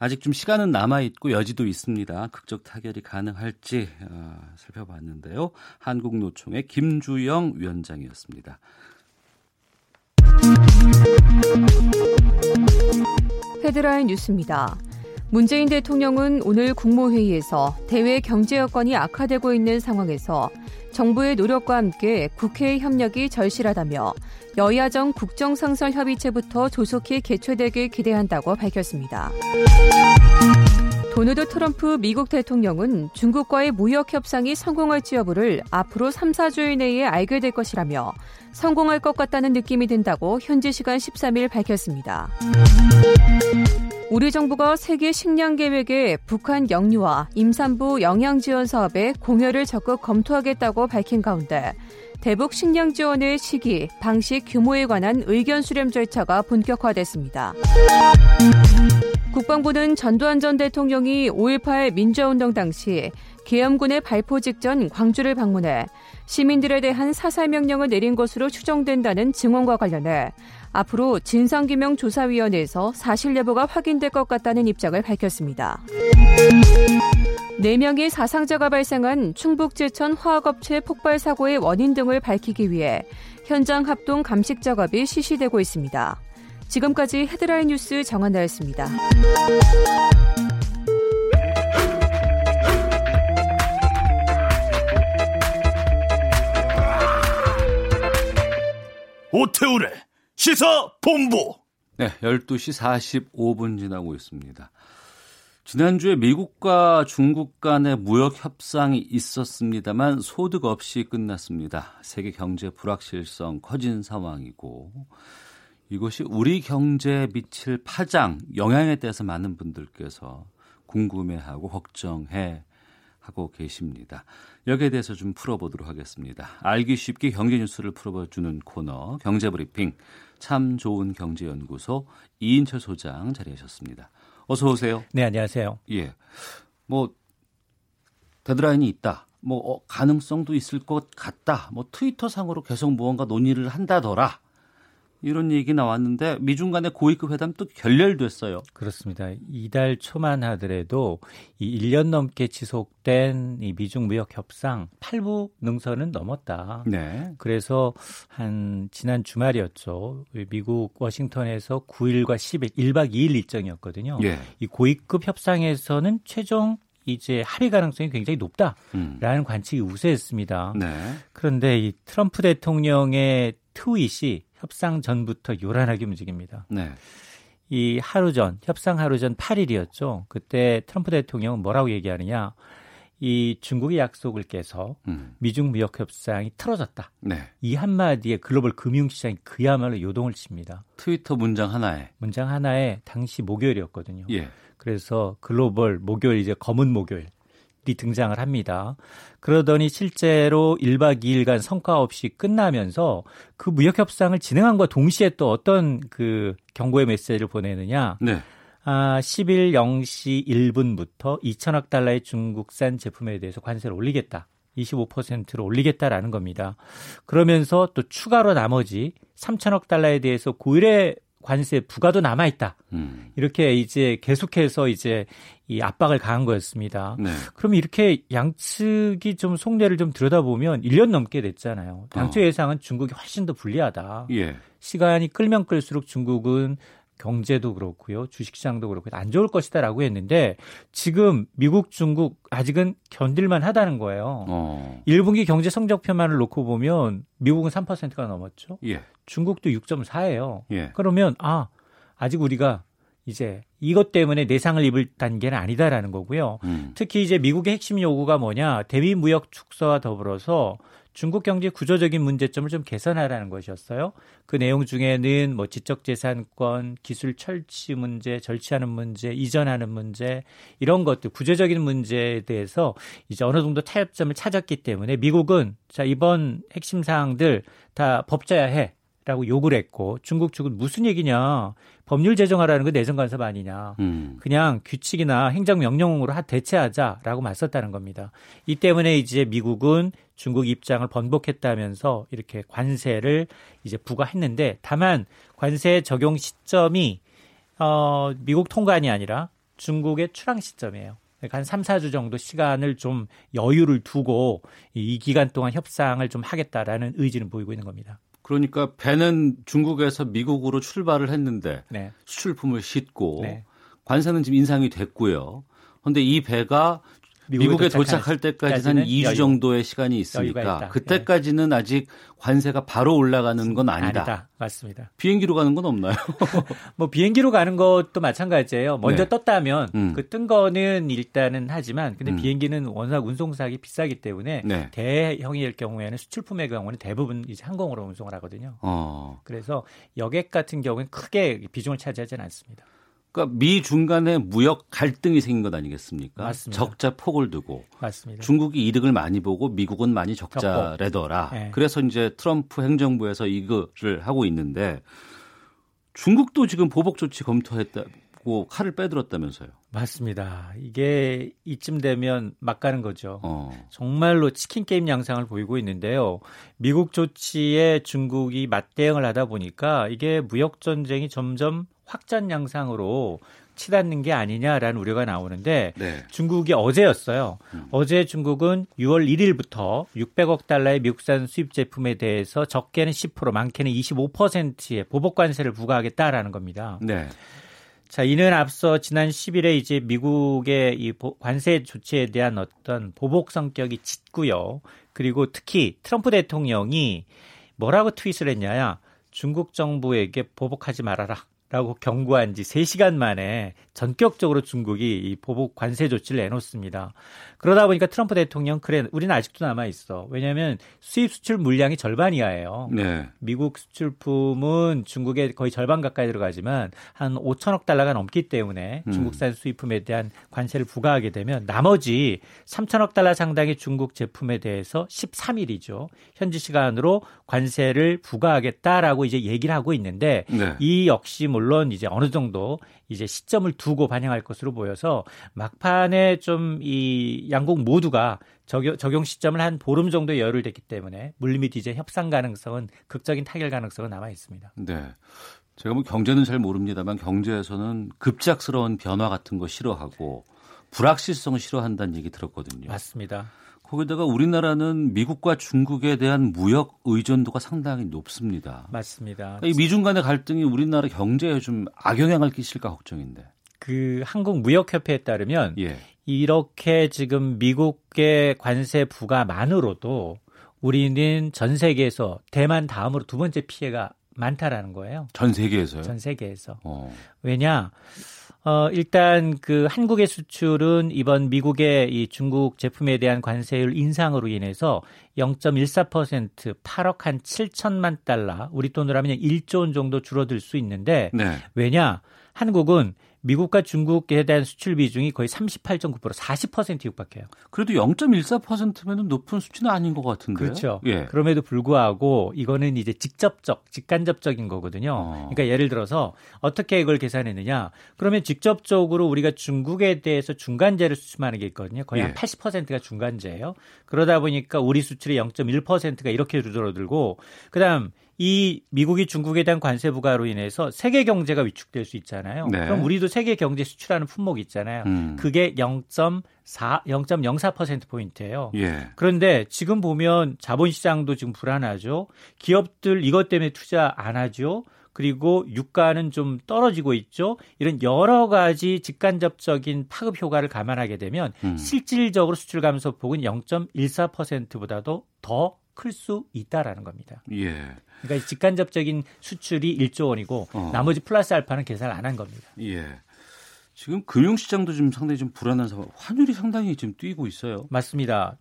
Speaker 2: 아직 좀 시간은 남아 있고 여지도 있습니다. 극적 타결이 가능할지 어, 살펴봤는데요. 한국노총의 김주영 위원장이었습니다.
Speaker 7: 헤드라인 뉴스입니다. 문재인 대통령은 오늘 국무회의에서 대외 경제 여건이 악화되고 있는 상황에서 정부의 노력과 함께 국회의 협력이 절실하다며 여야정 국정상설협의체부터 조속히 개최되길 기대한다고 밝혔습니다. 도널드 트럼프 미국 대통령은 중국과의 무역 협상이 성공할지 여부를 앞으로 3, 4주일 내에 알게 될 것이라며 성공할 것 같다는 느낌이 든다고 현지 시간 13일 밝혔습니다. 우리 정부가 세계 식량 계획에 북한 영유아 임산부 영양 지원 사업에 공여를 적극 검토하겠다고 밝힌 가운데 대북 식량 지원의 시기, 방식, 규모에 관한 의견 수렴 절차가 본격화됐습니다. 국방부는 전두환 전 대통령이 5.18 민주화운동 당시 계엄군의 발포 직전 광주를 방문해 시민들에 대한 사살 명령을 내린 것으로 추정된다는 증언과 관련해 앞으로 진상규명조사위원회에서 사실 여부가 확인될 것 같다는 입장을 밝혔습니다. 4명의 사상자가 발생한 충북 제천 화학업체 폭발 사고의 원인 등을 밝히기 위해 현장 합동 감식 작업이 실시되고 있습니다. 지금까지 헤드라인 뉴스 정한나였습니다.
Speaker 1: 오태우래 시사 본부.
Speaker 2: 네, 12시 45분 지나고 있습니다. 지난주에 미국과 중국 간의 무역 협상이 있었습니다만 소득 없이 끝났습니다. 세계 경제 불확실성 커진 상황이고 이것이 우리 경제에 미칠 파장, 영향에 대해서 많은 분들께서 궁금해하고 걱정해 하고 계십니다. 여기에 대해서 좀 풀어보도록 하겠습니다. 알기 쉽게 경제 뉴스를 풀어주는 코너 경제브리핑 참 좋은 경제연구소 이인철 소장 자리하셨습니다. 어서 오세요.
Speaker 8: 네, 안녕하세요.
Speaker 2: 예. 뭐 데드라인이 있다. 뭐 어, 가능성도 있을 것 같다. 뭐 트위터 상으로 계속 무언가 논의를 한다더라. 이런 얘기 나왔는데 미중 간의 고위급 회담 또 결렬됐어요.
Speaker 8: 그렇습니다. 이달 초만 하더라도 이 1년 넘게 지속된 이 미중 무역 협상 8부 능선은 넘었다.
Speaker 2: 네.
Speaker 8: 그래서 한 지난 주말이었죠. 미국 워싱턴에서 9일과 10일 1박 2일 일정이었거든요.
Speaker 2: 예.
Speaker 8: 이 고위급 협상에서는 최종 이제 합의 가능성이 굉장히 높다라는 음. 관측이 우세했습니다.
Speaker 2: 네.
Speaker 8: 그런데 이 트럼프 대통령의 트윗이 협상 전부터 요란하게 움직입니다.
Speaker 2: 네.
Speaker 8: 이 하루 전, 협상 하루 전 8일이었죠. 그때 트럼프 대통령은 뭐라고 얘기하느냐. 이 중국의 약속을 깨서 음. 미중 무역 협상이 틀어졌다.
Speaker 2: 네.
Speaker 8: 이 한마디에 글로벌 금융 시장이 그야말로 요동을 칩니다.
Speaker 2: 트위터 문장 하나에.
Speaker 8: 문장 하나에 당시 목요일이었거든요.
Speaker 2: 예.
Speaker 8: 그래서 글로벌 목요일 이제 검은 목요일 등장을 합니다. 그러더니 실제로 1박 2일간 성과 없이 끝나면서 그 무역 협상을 진행한과 동시에 또 어떤 그 경고의 메시지를 보내느냐?
Speaker 2: 네.
Speaker 8: 아, 10일 0시 1분부터 2천억 달러의 중국산 제품에 대해서 관세를 올리겠다. 25%로 올리겠다라는 겁니다. 그러면서 또 추가로 나머지 3천억 달러에 대해서 9일에 관세 부과도 남아 있다.
Speaker 2: 음.
Speaker 8: 이렇게 이제 계속해서 이제 이 압박을 가한 거였습니다.
Speaker 2: 네.
Speaker 8: 그럼 이렇게 양측이 좀 속내를 좀 들여다보면 1년 넘게 됐잖아요. 당초 어. 예상은 중국이 훨씬 더 불리하다.
Speaker 2: 예.
Speaker 8: 시간이 끌면 끌수록 중국은 경제도 그렇고요. 주식시장도 그렇고 안 좋을 것이다라고 했는데 지금 미국, 중국 아직은 견딜만 하다는 거예요.
Speaker 2: 어.
Speaker 8: 1분기 경제 성적표만을 놓고 보면 미국은 3%가 넘었죠.
Speaker 2: 예.
Speaker 8: 중국도 6.4예요.
Speaker 2: 예.
Speaker 8: 그러면 아, 아직 우리가 이제 이것 때문에 내상을 입을 단계는 아니다라는 거고요.
Speaker 2: 음.
Speaker 8: 특히 이제 미국의 핵심 요구가 뭐냐? 대미 무역 축소와 더불어서 중국 경제 구조적인 문제점을 좀 개선하라는 것이었어요. 그 내용 중에는 뭐 지적 재산권, 기술 철치 문제, 절취하는 문제, 이전하는 문제 이런 것들 구조적인 문제에 대해서 이제 어느 정도 타협점을 찾았기 때문에 미국은 자 이번 핵심 사항들 다 법제화 해. 라고 욕을 했고 중국 측은 무슨 얘기냐 법률 제정하라는 거 내정 간섭 아니냐
Speaker 2: 음.
Speaker 8: 그냥 규칙이나 행정 명령으로 대체하자라고 맞섰다는 겁니다. 이 때문에 이제 미국은 중국 입장을 번복했다면서 이렇게 관세를 이제 부과했는데 다만 관세 적용 시점이 어 미국 통관이 아니라 중국의 출항 시점이에요. 그러니까 한 3, 4주 정도 시간을 좀 여유를 두고 이 기간 동안 협상을 좀 하겠다라는 의지를 보이고 있는 겁니다.
Speaker 2: 그러니까 배는 중국에서 미국으로 출발을 했는데
Speaker 8: 네.
Speaker 2: 수출품을 싣고
Speaker 8: 네.
Speaker 2: 관세는 지금 인상이 됐고요. 그런데 이 배가 미국에 도착할 때까지는 한 2주 여유, 정도의 시간이 있으니까 그때까지는 네. 아직 관세가 바로 올라가는 건 아니다.
Speaker 8: 아니다. 맞습니다.
Speaker 2: 비행기로 가는 건 없나요?
Speaker 8: 뭐 비행기로 가는 것도 마찬가지예요. 먼저
Speaker 2: 네.
Speaker 8: 떴다면
Speaker 2: 음.
Speaker 8: 그뜬 거는 일단은 하지만 근데
Speaker 2: 음.
Speaker 8: 비행기는 워낙 운송사기 비싸기 때문에
Speaker 2: 네.
Speaker 8: 대형일 경우에는 수출품의 경우는 대부분 이제 항공으로 운송을 하거든요.
Speaker 2: 어.
Speaker 8: 그래서 여객 같은 경우는 크게 비중을 차지하지는 않습니다.
Speaker 2: 그러니까 미 중간에 무역 갈등이 생긴 것 아니겠습니까?
Speaker 8: 맞습니다.
Speaker 2: 적자 폭을 두고
Speaker 8: 맞습니다.
Speaker 2: 중국이 이득을 많이 보고 미국은 많이 적자래더라.
Speaker 8: 네.
Speaker 2: 그래서 이제 트럼프 행정부에서 이거를 하고 있는데 중국도 지금 보복 조치 검토했다고 칼을 빼들었다면서요.
Speaker 8: 맞습니다. 이게 이쯤 되면 막 가는 거죠.
Speaker 2: 어.
Speaker 8: 정말로 치킨 게임 양상을 보이고 있는데요. 미국 조치에 중국이 맞대응을 하다 보니까 이게 무역 전쟁이 점점 확장 양상으로 치닫는 게 아니냐라는 우려가 나오는데
Speaker 2: 네.
Speaker 8: 중국이 어제였어요. 음. 어제 중국은 6월 1일부터 600억 달러의 미국산 수입 제품에 대해서 적게는 10% 많게는 25%의 보복 관세를 부과하겠다라는 겁니다.
Speaker 2: 네.
Speaker 8: 자, 이는 앞서 지난 10일에 이제 미국의 이 관세 조치에 대한 어떤 보복 성격이 짙고요. 그리고 특히 트럼프 대통령이 뭐라고 트윗을 했냐야 중국 정부에게 보복하지 말아라. 라고 경고한 지 3시간 만에 전격적으로 중국이 이 보복 관세 조치를 내놓습니다. 그러다 보니까 트럼프 대통령 그래 우리는 아직도 남아 있어. 왜냐하면 수입 수출 물량이 절반 이하예요.
Speaker 2: 네.
Speaker 8: 미국 수출품은 중국에 거의 절반 가까이 들어가지만 한 5천억 달러가 넘기 때문에 음. 중국산 수입품에 대한 관세를 부과하게 되면 나머지 3천억 달러 상당의 중국 제품에 대해서 13일이죠. 현지 시간으로 관세를 부과하겠다라고 이제 얘기를 하고 있는데 네. 이 역시 물론 이제 어느 정도 이제 시점을 두고 반영할 것으로 보여서 막판에 좀 이 양국 모두가 적용, 적용 시점을 한 보름 정도 여유를 됐기 때문에 물밑 이제 협상 가능성은 극적인 타결 가능성은 남아 있습니다.
Speaker 2: 네. 제가 뭐 경제는 잘 모릅니다만 경제에서는 급작스러운 변화 같은 거 싫어하고 불확실성 싫어한다는 얘기 들었거든요.
Speaker 8: 맞습니다.
Speaker 2: 거기다가 우리나라는 미국과 중국에 대한 무역 의존도가 상당히 높습니다.
Speaker 8: 맞습니다.
Speaker 2: 그러니까 이 미중 간의 갈등이 우리나라 경제에 좀 악영향을 끼칠까 걱정인데.
Speaker 8: 그 한국 무역협회에 따르면
Speaker 2: 예.
Speaker 8: 이렇게 지금 미국의 관세 부과만으로도 우리는 전 세계에서 대만 다음으로 두 번째 피해가 많다라는 거예요.
Speaker 2: 전 세계에서요?
Speaker 8: 전 세계에서.
Speaker 2: 어.
Speaker 8: 왜냐? 어, 일단 그 한국의 수출은 이번 미국의 이 중국 제품에 대한 관세율 인상으로 인해서 0.14% 8억 한 7천만 달러, 우리 돈으로 하면 1조 원 정도 줄어들 수 있는데
Speaker 2: 네.
Speaker 8: 왜냐? 한국은 미국과 중국에 대한 수출 비중이 거의 38.9% 40% 육박해요.
Speaker 2: 그래도 0.14%면 높은 수치는 아닌 것 같은데요.
Speaker 8: 그렇죠.
Speaker 2: 예.
Speaker 8: 그럼에도 불구하고 이거는 이제 직접적, 직간접적인 거거든요. 어. 그러니까 예를 들어서 어떻게 이걸 계산했느냐? 그러면 직접적으로 우리가 중국에 대해서 중간재를 수출하는 게 있거든요. 거의 예. 한 80%가 중간재예요. 그러다 보니까 우리 수출의 0.1%가 이렇게 줄어들고 그다음 이 미국이 중국에 대한 관세 부과로 인해서 세계 경제가 위축될 수 있잖아요.
Speaker 2: 네.
Speaker 8: 그럼 우리도 세계 경제 수출하는 품목이 있잖아요.
Speaker 2: 음.
Speaker 8: 그게 0.4 0.04% 포인트예요.
Speaker 2: 예.
Speaker 8: 그런데 지금 보면 자본 시장도 지금 불안하죠. 기업들 이것 때문에 투자 안 하죠. 그리고 유가는 좀 떨어지고 있죠. 이런 여러 가지 직간접적인 파급 효과를 감안하게 되면
Speaker 2: 음.
Speaker 8: 실질적으로 수출 감소폭은 0.14%보다도 더 클 수 있다라는 겁니다.
Speaker 2: 예.
Speaker 8: 그러니까 직간접적인 수출이 1조 원이고
Speaker 2: 어.
Speaker 8: 나머지 플러스 알파는 계산을 안 한 겁니다.
Speaker 2: 예. 지금 금융시장도 지금 상당히 좀 불안한 상황. 환율이 상당히 지금 뛰고 있어요.
Speaker 8: 맞습니다.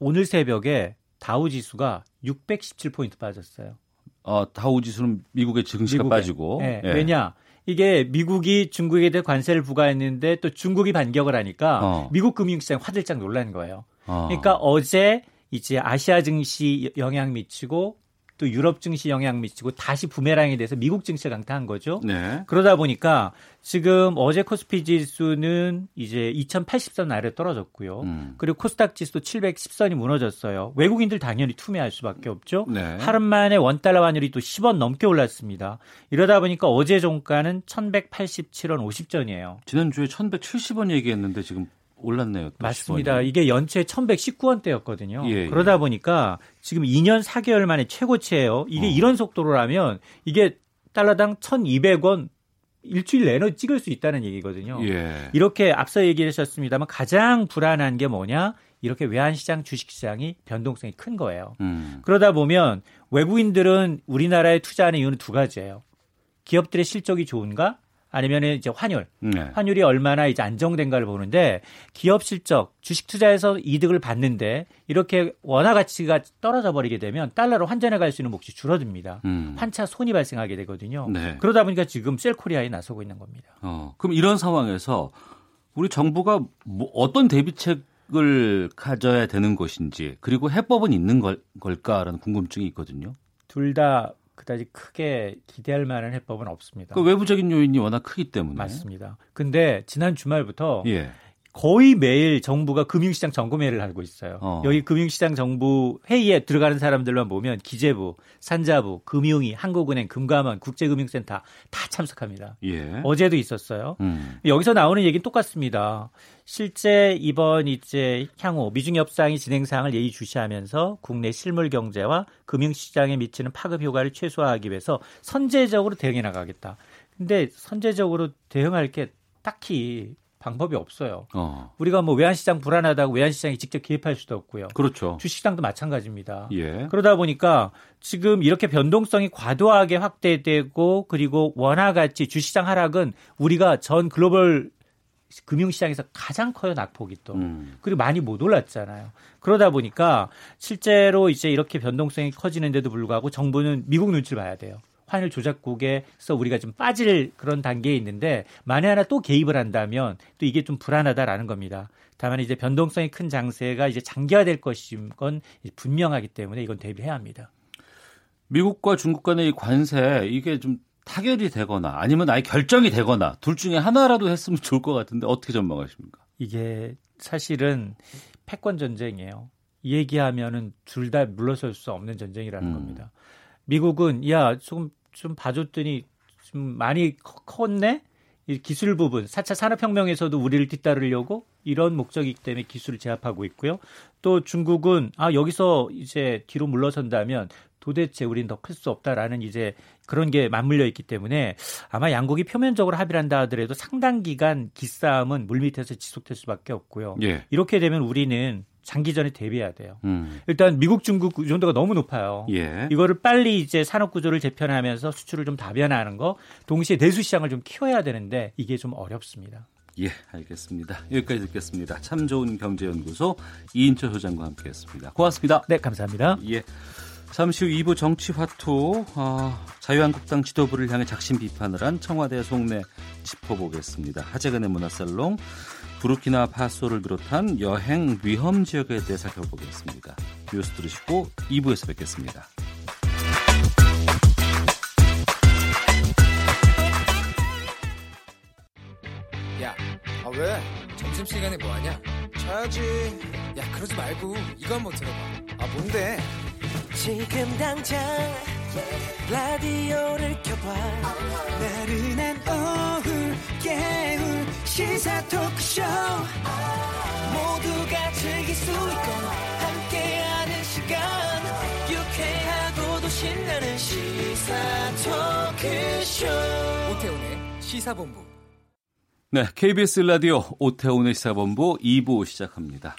Speaker 8: 오늘 새벽에 다우 지수가 617포인트 빠졌어요.
Speaker 2: 어, 다우 지수는 미국의 증시가
Speaker 8: 미국에.
Speaker 2: 빠지고.
Speaker 8: 네.
Speaker 2: 예.
Speaker 8: 왜냐? 이게 미국이 중국에 대해 관세를 부과했는데 또 중국이 반격을 하니까
Speaker 2: 어.
Speaker 8: 미국 금융시장 화들짝 놀란 거예요.
Speaker 2: 어.
Speaker 8: 그러니까 어제 이제 아시아 증시 영향 미치고 또 유럽 증시 영향 미치고 다시 부메랑이 돼서 미국 증시가 강타한 거죠.
Speaker 2: 네.
Speaker 8: 그러다 보니까 지금 어제 코스피 지수는 이제 2080선 아래 떨어졌고요.
Speaker 2: 음.
Speaker 8: 그리고 코스닥 지수도 710선이 무너졌어요. 외국인들 당연히 투매할 수밖에 없죠.
Speaker 2: 네.
Speaker 8: 하루 만에 원달러 환율이 또 10원 넘게 올랐습니다. 이러다 보니까 어제 종가는 1187원 50전이에요.
Speaker 2: 지난주에 1170원 얘기했는데 지금 올랐네요. 또
Speaker 8: 맞습니다.
Speaker 2: 10원이.
Speaker 8: 이게 연초에 1119원대였거든요.
Speaker 2: 예, 예.
Speaker 8: 그러다 보니까 지금 2년 4개월 만에 최고치예요. 이게
Speaker 2: 어.
Speaker 8: 이런 속도로라면 이게 달러당 1,200원 일주일 내내 찍을 수 있다는 얘기거든요.
Speaker 2: 예.
Speaker 8: 이렇게 앞서 얘기를 하셨습니다만 가장 불안한 게 뭐냐? 이렇게 외환시장, 주식시장이 변동성이 큰 거예요.
Speaker 2: 음.
Speaker 8: 그러다 보면 외국인들은 우리나라에 투자하는 이유는 두 가지예요. 기업들의 실적이 좋은가? 아니면 이제 환율.
Speaker 2: 네.
Speaker 8: 환율이 얼마나 이제 안정된가를 보는데 기업 실적, 주식 투자에서 이득을 받는데 이렇게 원화 가치가 떨어져 버리게 되면 달러로 환전해 갈 수 있는 몫이 줄어듭니다.
Speaker 2: 음.
Speaker 8: 환차 손이 발생하게 되거든요.
Speaker 2: 네.
Speaker 8: 그러다 보니까 지금 셀코리아에 나서고 있는 겁니다.
Speaker 2: 어, 그럼 이런 상황에서 우리 정부가 뭐 어떤 대비책 을 가져야 되는 것인지 그리고 해법은 있는 걸, 걸까라는 궁금증이 있거든요.
Speaker 8: 둘 다 그다지 크게 기대할 만한 해법은 없습니다.
Speaker 2: 그 외부적인 요인이 워낙 크기 때문에.
Speaker 8: 맞습니다. 근데 지난 주말부터
Speaker 2: 예.
Speaker 8: 거의 매일 정부가 금융시장 점검회를 하고 있어요. 어. 여기 금융시장 정부 회의에 들어가는 사람들만 보면 기재부, 산자부, 금융위, 한국은행, 금감원, 국제금융센터 다 참석합니다. 예. 어제도 있었어요. 음. 여기서 나오는 얘기는 똑같습니다. 실제 이번 이제 향후 미중 협상이 진행 사항을 예의주시하면서 국내 실물 경제와 금융시장에 미치는 파급 효과를 최소화하기 위해서 선제적으로 대응해 나가겠다. 근데 선제적으로 대응할 게 딱히 방법이 없어요. 어. 우리가 뭐 외환시장 불안하다고 외환시장에 직접 개입할 수도 없고요.
Speaker 2: 그렇죠.
Speaker 8: 주식시장도 마찬가지입니다. 예. 그러다 보니까 지금 이렇게 변동성이 과도하게 확대되고 그리고 원화 가치 주식시장 하락은 우리가 전 글로벌 금융시장에서 가장 커요 낙폭이 또 음. 그리고 많이 못 올랐잖아요. 그러다 보니까 실제로 이제 이렇게 변동성이 커지는데도 불구하고 정부는 미국 눈치를 봐야 돼요. 환율 조작국에서 우리가 좀 빠질 그런 단계에 있는데 만에 하나 또 개입을 한다면 또 이게 좀 불안하다라는 겁니다. 다만 이제 변동성이 큰 장세가 이제 장기화될 것인 건 분명하기 때문에 이건 대비해야 합니다.
Speaker 2: 미국과 중국 간의 이 관세 이게 좀 타결이 되거나 아니면 아예 결정이 되거나 둘 중에 하나라도 했으면 좋을 것 같은데 어떻게 전망하십니까?
Speaker 8: 이게 사실은 패권 전쟁이에요. 이 얘기하면은 둘 다 물러설 수 없는 전쟁이라는 음. 겁니다. 미국은 야 조금 좀 봐줬더니 좀 많이 컸네? 이 기술 부분, 4차 산업혁명에서도 우리를 뒤따르려고 이런 목적이기 때문에 기술을 제압하고 있고요. 또 중국은 아, 여기서 이제 뒤로 물러선다면 도대체 우리는 더클 수 없다라는 이제 그런 게 맞물려 있기 때문에 아마 양국이 표면적으로 합의를 한다 하더라도 상당 기간 기싸움은 물밑에서 지속될 수밖에 없고요. 예. 이렇게 되면 우리는 장기전에 대비해야 돼요. 음. 일단 미국, 중국 의존도가 너무 높아요. 예. 이거를 빨리 이제 산업 구조를 재편하면서 수출을 좀 다변화하는 거, 동시에 내수 시장을 좀 키워야 되는데 이게 좀 어렵습니다.
Speaker 2: 예, 알겠습니다. 여기까지 듣겠습니다. 참 좋은 경제연구소 이인철 소장과 함께했습니다. 고맙습니다.
Speaker 8: 네, 감사합니다.
Speaker 2: 예. 잠시 후 2부 정치화투 어, 자유한국당 지도부를 향해 작심 비판을 한 청와대 속내 짚어보겠습니다. 하재근의 문화살롱 부르키나 파소를 비롯한 여행 위험 지역에 대해 살펴보겠습니다. 뉴스 들으시고 2부에서 뵙겠습니다.
Speaker 9: 야, 아 왜? 점심시간에 뭐하냐?
Speaker 10: 자야지.
Speaker 9: 야, 그러지 말고 이거 한번 들어봐.
Speaker 10: 아 뭔데?
Speaker 11: 지금 당장 라디오를 켜봐 나른한 오후 깨울 시사 토크쇼 모두가 즐길 수 있고 함께하는 시간 유쾌하고도 신나는 시사 토크쇼
Speaker 9: 오태훈의 시사본부
Speaker 2: 네, KBS 라디오 오태훈의 시사본부 2부 시작합니다.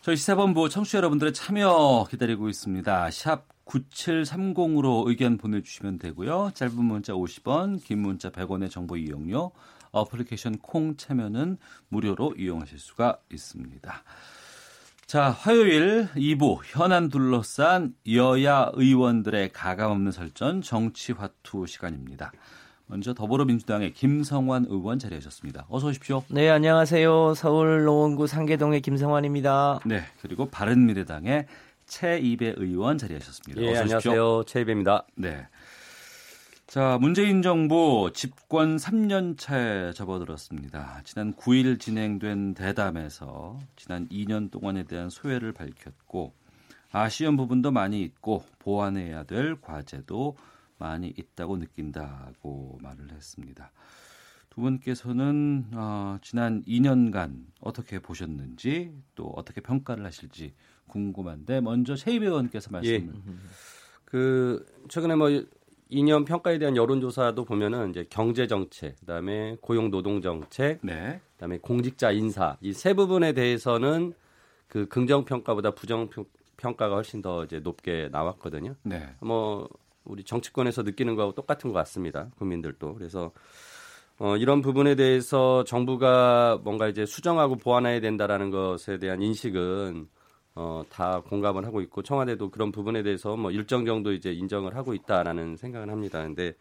Speaker 2: 저희 시사본부 청취자 여러분들의 참여 기다리고 있습니다. 샵 9730으로 의견 보내주시면 되고요. 짧은 문자 50원, 긴 문자 100원의 정보 이용료, 어플리케이션 콩 참여는 무료로 이용하실 수가 있습니다. 자, 화요일 2부 현안 둘러싼 여야 의원들의 가감없는 설전 정치화투 시간입니다. 먼저 더불어민주당의 김성환 의원 자리하셨습니다. 어서 오십시오.
Speaker 12: 네, 안녕하세요. 서울 노원구 상계동의 김성환입니다.
Speaker 2: 네, 그리고 바른미래당의 최이배 의원 자리하셨습니다.
Speaker 13: 예, 어서 오십시오. 안녕하세요. 최이배입니다.
Speaker 2: 네. 자, 문재인 정부 집권 3년 차에 접어들었습니다. 지난 9일 진행된 대담에서 지난 2년 동안에 대한 소회를 밝혔고 아쉬운 부분도 많이 있고 보완해야 될 과제도 많이 있다고 느낀다고 말을 했습니다. 두 분께서는 어, 지난 2년간 어떻게 보셨는지 또 어떻게 평가를 하실지 궁금한데 먼저 최희 의원께서 말씀. 예.
Speaker 13: 그 최근에 뭐 2년 평가에 대한 여론조사도 보면은 이제 경제 정책, 그다음에 고용 노동 정책, 네. 그다음에 공직자 인사 이 세 부분에 대해서는 그 긍정 평가보다 부정 평가가 훨씬 더 이제 높게 나왔거든요. 네. 뭐 우리 정치권에서 느끼는 거하고 똑같은 것 같습니다. 국민들도. 그래서 어, 이런 부분에 대해서 정부가 뭔가 이제 수정하고 보완해야 된다라는 것에 대한 인식은 어, 다 공감을 하고 있고 청와대도 그런 부분에 대해서 뭐 일정 정도 이제 인정을 하고 있다라는 생각을 합니다. 근데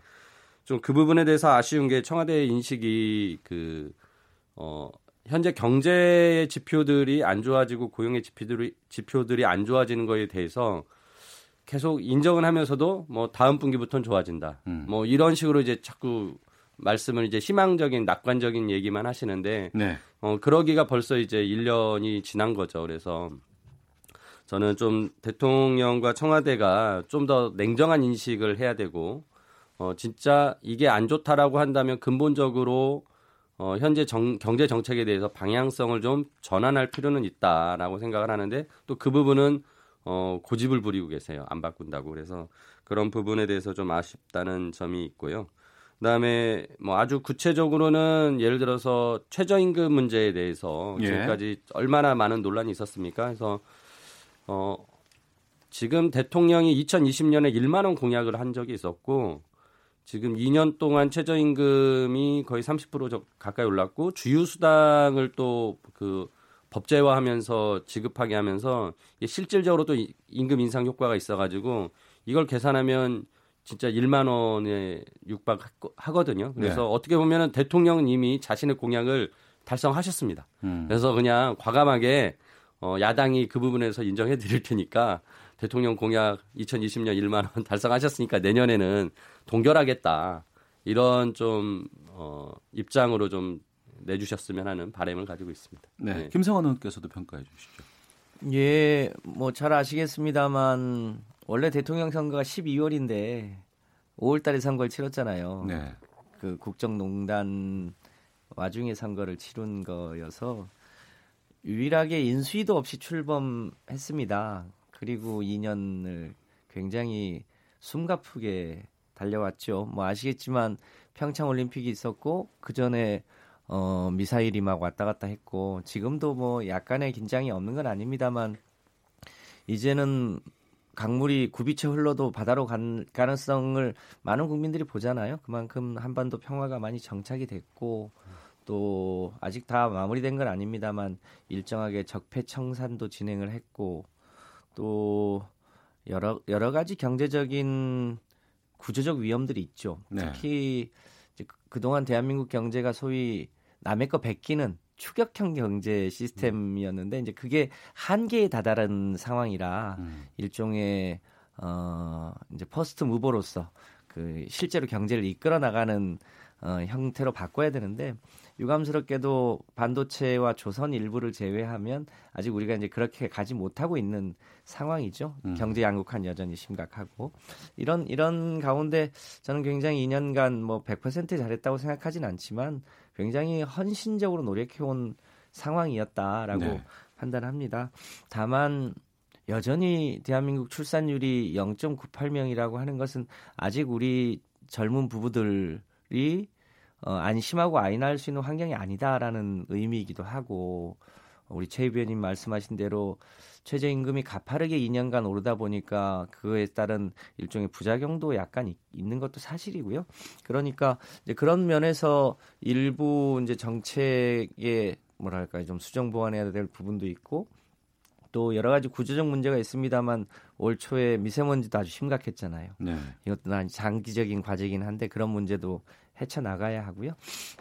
Speaker 13: 좀 그 부분에 대해서 아쉬운 게 청와대의 인식이 그 어, 현재 경제 지표들이 안 좋아지고 고용의 지표들이 지표들이 안 좋아지는 거에 대해서 계속 인정을 하면서도 뭐 다음 분기부터는 좋아진다. 음. 뭐 이런 식으로 이제 자꾸 말씀을 이제 희망적인 낙관적인 얘기만 하시는데 네. 어 그러기가 벌써 이제 1년이 지난 거죠. 그래서 저는 좀 대통령과 청와대가 좀 더 냉정한 인식을 해야 되고 어 진짜 이게 안 좋다라고 한다면 근본적으로 어 현재 정, 경제 정책에 대해서 방향성을 좀 전환할 필요는 있다라고 생각을 하는데 또 그 부분은 어 고집을 부리고 계세요. 안 바꾼다고. 그래서 그런 부분에 대해서 좀 아쉽다는 점이 있고요. 그다음에 뭐 아주 구체적으로는 예를 들어서 최저임금 문제에 대해서 예. 지금까지 얼마나 많은 논란이 있었습니까? 그래서 어 지금 대통령이 2020년에 1만 원 공약을 한 적이 있었고 지금 2년 동안 최저임금이 거의 30% 가까이 올랐고 주휴수당을 또 그 법제화하면서 지급하게 하면서 실질적으로 또 임금 인상 효과가 있어가지고 이걸 계산하면 진짜 1만 원에 육박하거든요. 그래서 네. 어떻게 보면은 대통령은 이미 자신의 공약을 달성하셨습니다. 음. 그래서 그냥 과감하게 어, 야당이 그 부분에서 인정해 드릴 테니까 대통령 공약 2020년 1만 원 달성하셨으니까 내년에는 동결하겠다. 이런 좀 어, 입장으로 좀 내주셨으면 하는 바람을 가지고 있습니다.
Speaker 2: 네. 네. 김성원 의원께서도 평가해 주시죠.
Speaker 12: 예, 뭐 잘 아시겠습니다만 원래 대통령 선거가 12월인데 5월달에 선거를 치렀잖아요. 네. 그 국정농단 와중에 선거를 치른 거여서 유일하게 인수위도 없이 출범했습니다. 그리고 2년을 굉장히 숨가쁘게 달려왔죠. 뭐 아시겠지만 평창 올림픽이 있었고 그 전에 어 미사일이 막 왔다 갔다 했고 지금도 뭐 약간의 긴장이 없는 건 아닙니다만 이제는 강물이 굽이쳐 흘러도 바다로 간 가능성을 많은 국민들이 보잖아요. 그만큼 한반도 평화가 많이 정착이 됐고 또 아직 다 마무리된 건 아닙니다만 일정하게 적폐 청산도 진행을 했고 또 여러 여러 가지 경제적인 구조적 위험들이 있죠. 네. 특히 이제 그, 그동안 대한민국 경제가 소위 남의 거 베끼는 추격형 경제 시스템이었는데 이제 그게 한계에 다다른 상황이라 음. 일종의 어 이제 first mover로서 그 실제로 경제를 이끌어 나가는 어 형태로 바꿔야 되는데 유감스럽게도 반도체와 조선 일부를 제외하면 아직 우리가 이제 그렇게 가지 못하고 있는 상황이죠. 음. 경제 양극화는 여전히 심각하고 이런 이런 가운데 저는 굉장히 2년간 뭐 100% 잘했다고 생각하진 않지만 굉장히 헌신적으로 노력해온 상황이었다라고 네. 판단합니다. 다만 여전히 대한민국 출산율이 0.98명이라고 하는 것은 아직 우리 젊은 부부들이 어, 안심하고 아이 낳을 수 있는 환경이 아니다라는 의미이기도 하고 우리 최 의원님 말씀하신 대로 최저임금이 가파르게 2년간 오르다 보니까 그거에 따른 일종의 부작용도 약간 있, 는 것도 사실이고요. 그러니까 이제 그런 면에서 일부 이제 정책에 뭐랄까요 좀 수정 보완해야 될 부분도 있고 또 여러 가지 구조적 문제가 있습니다만 올 초에 미세먼지도 아주 심각했잖아요. 네. 이것도 난 장기적인 과제이긴 한데 그런 문제도 헤쳐 나가야 하고요.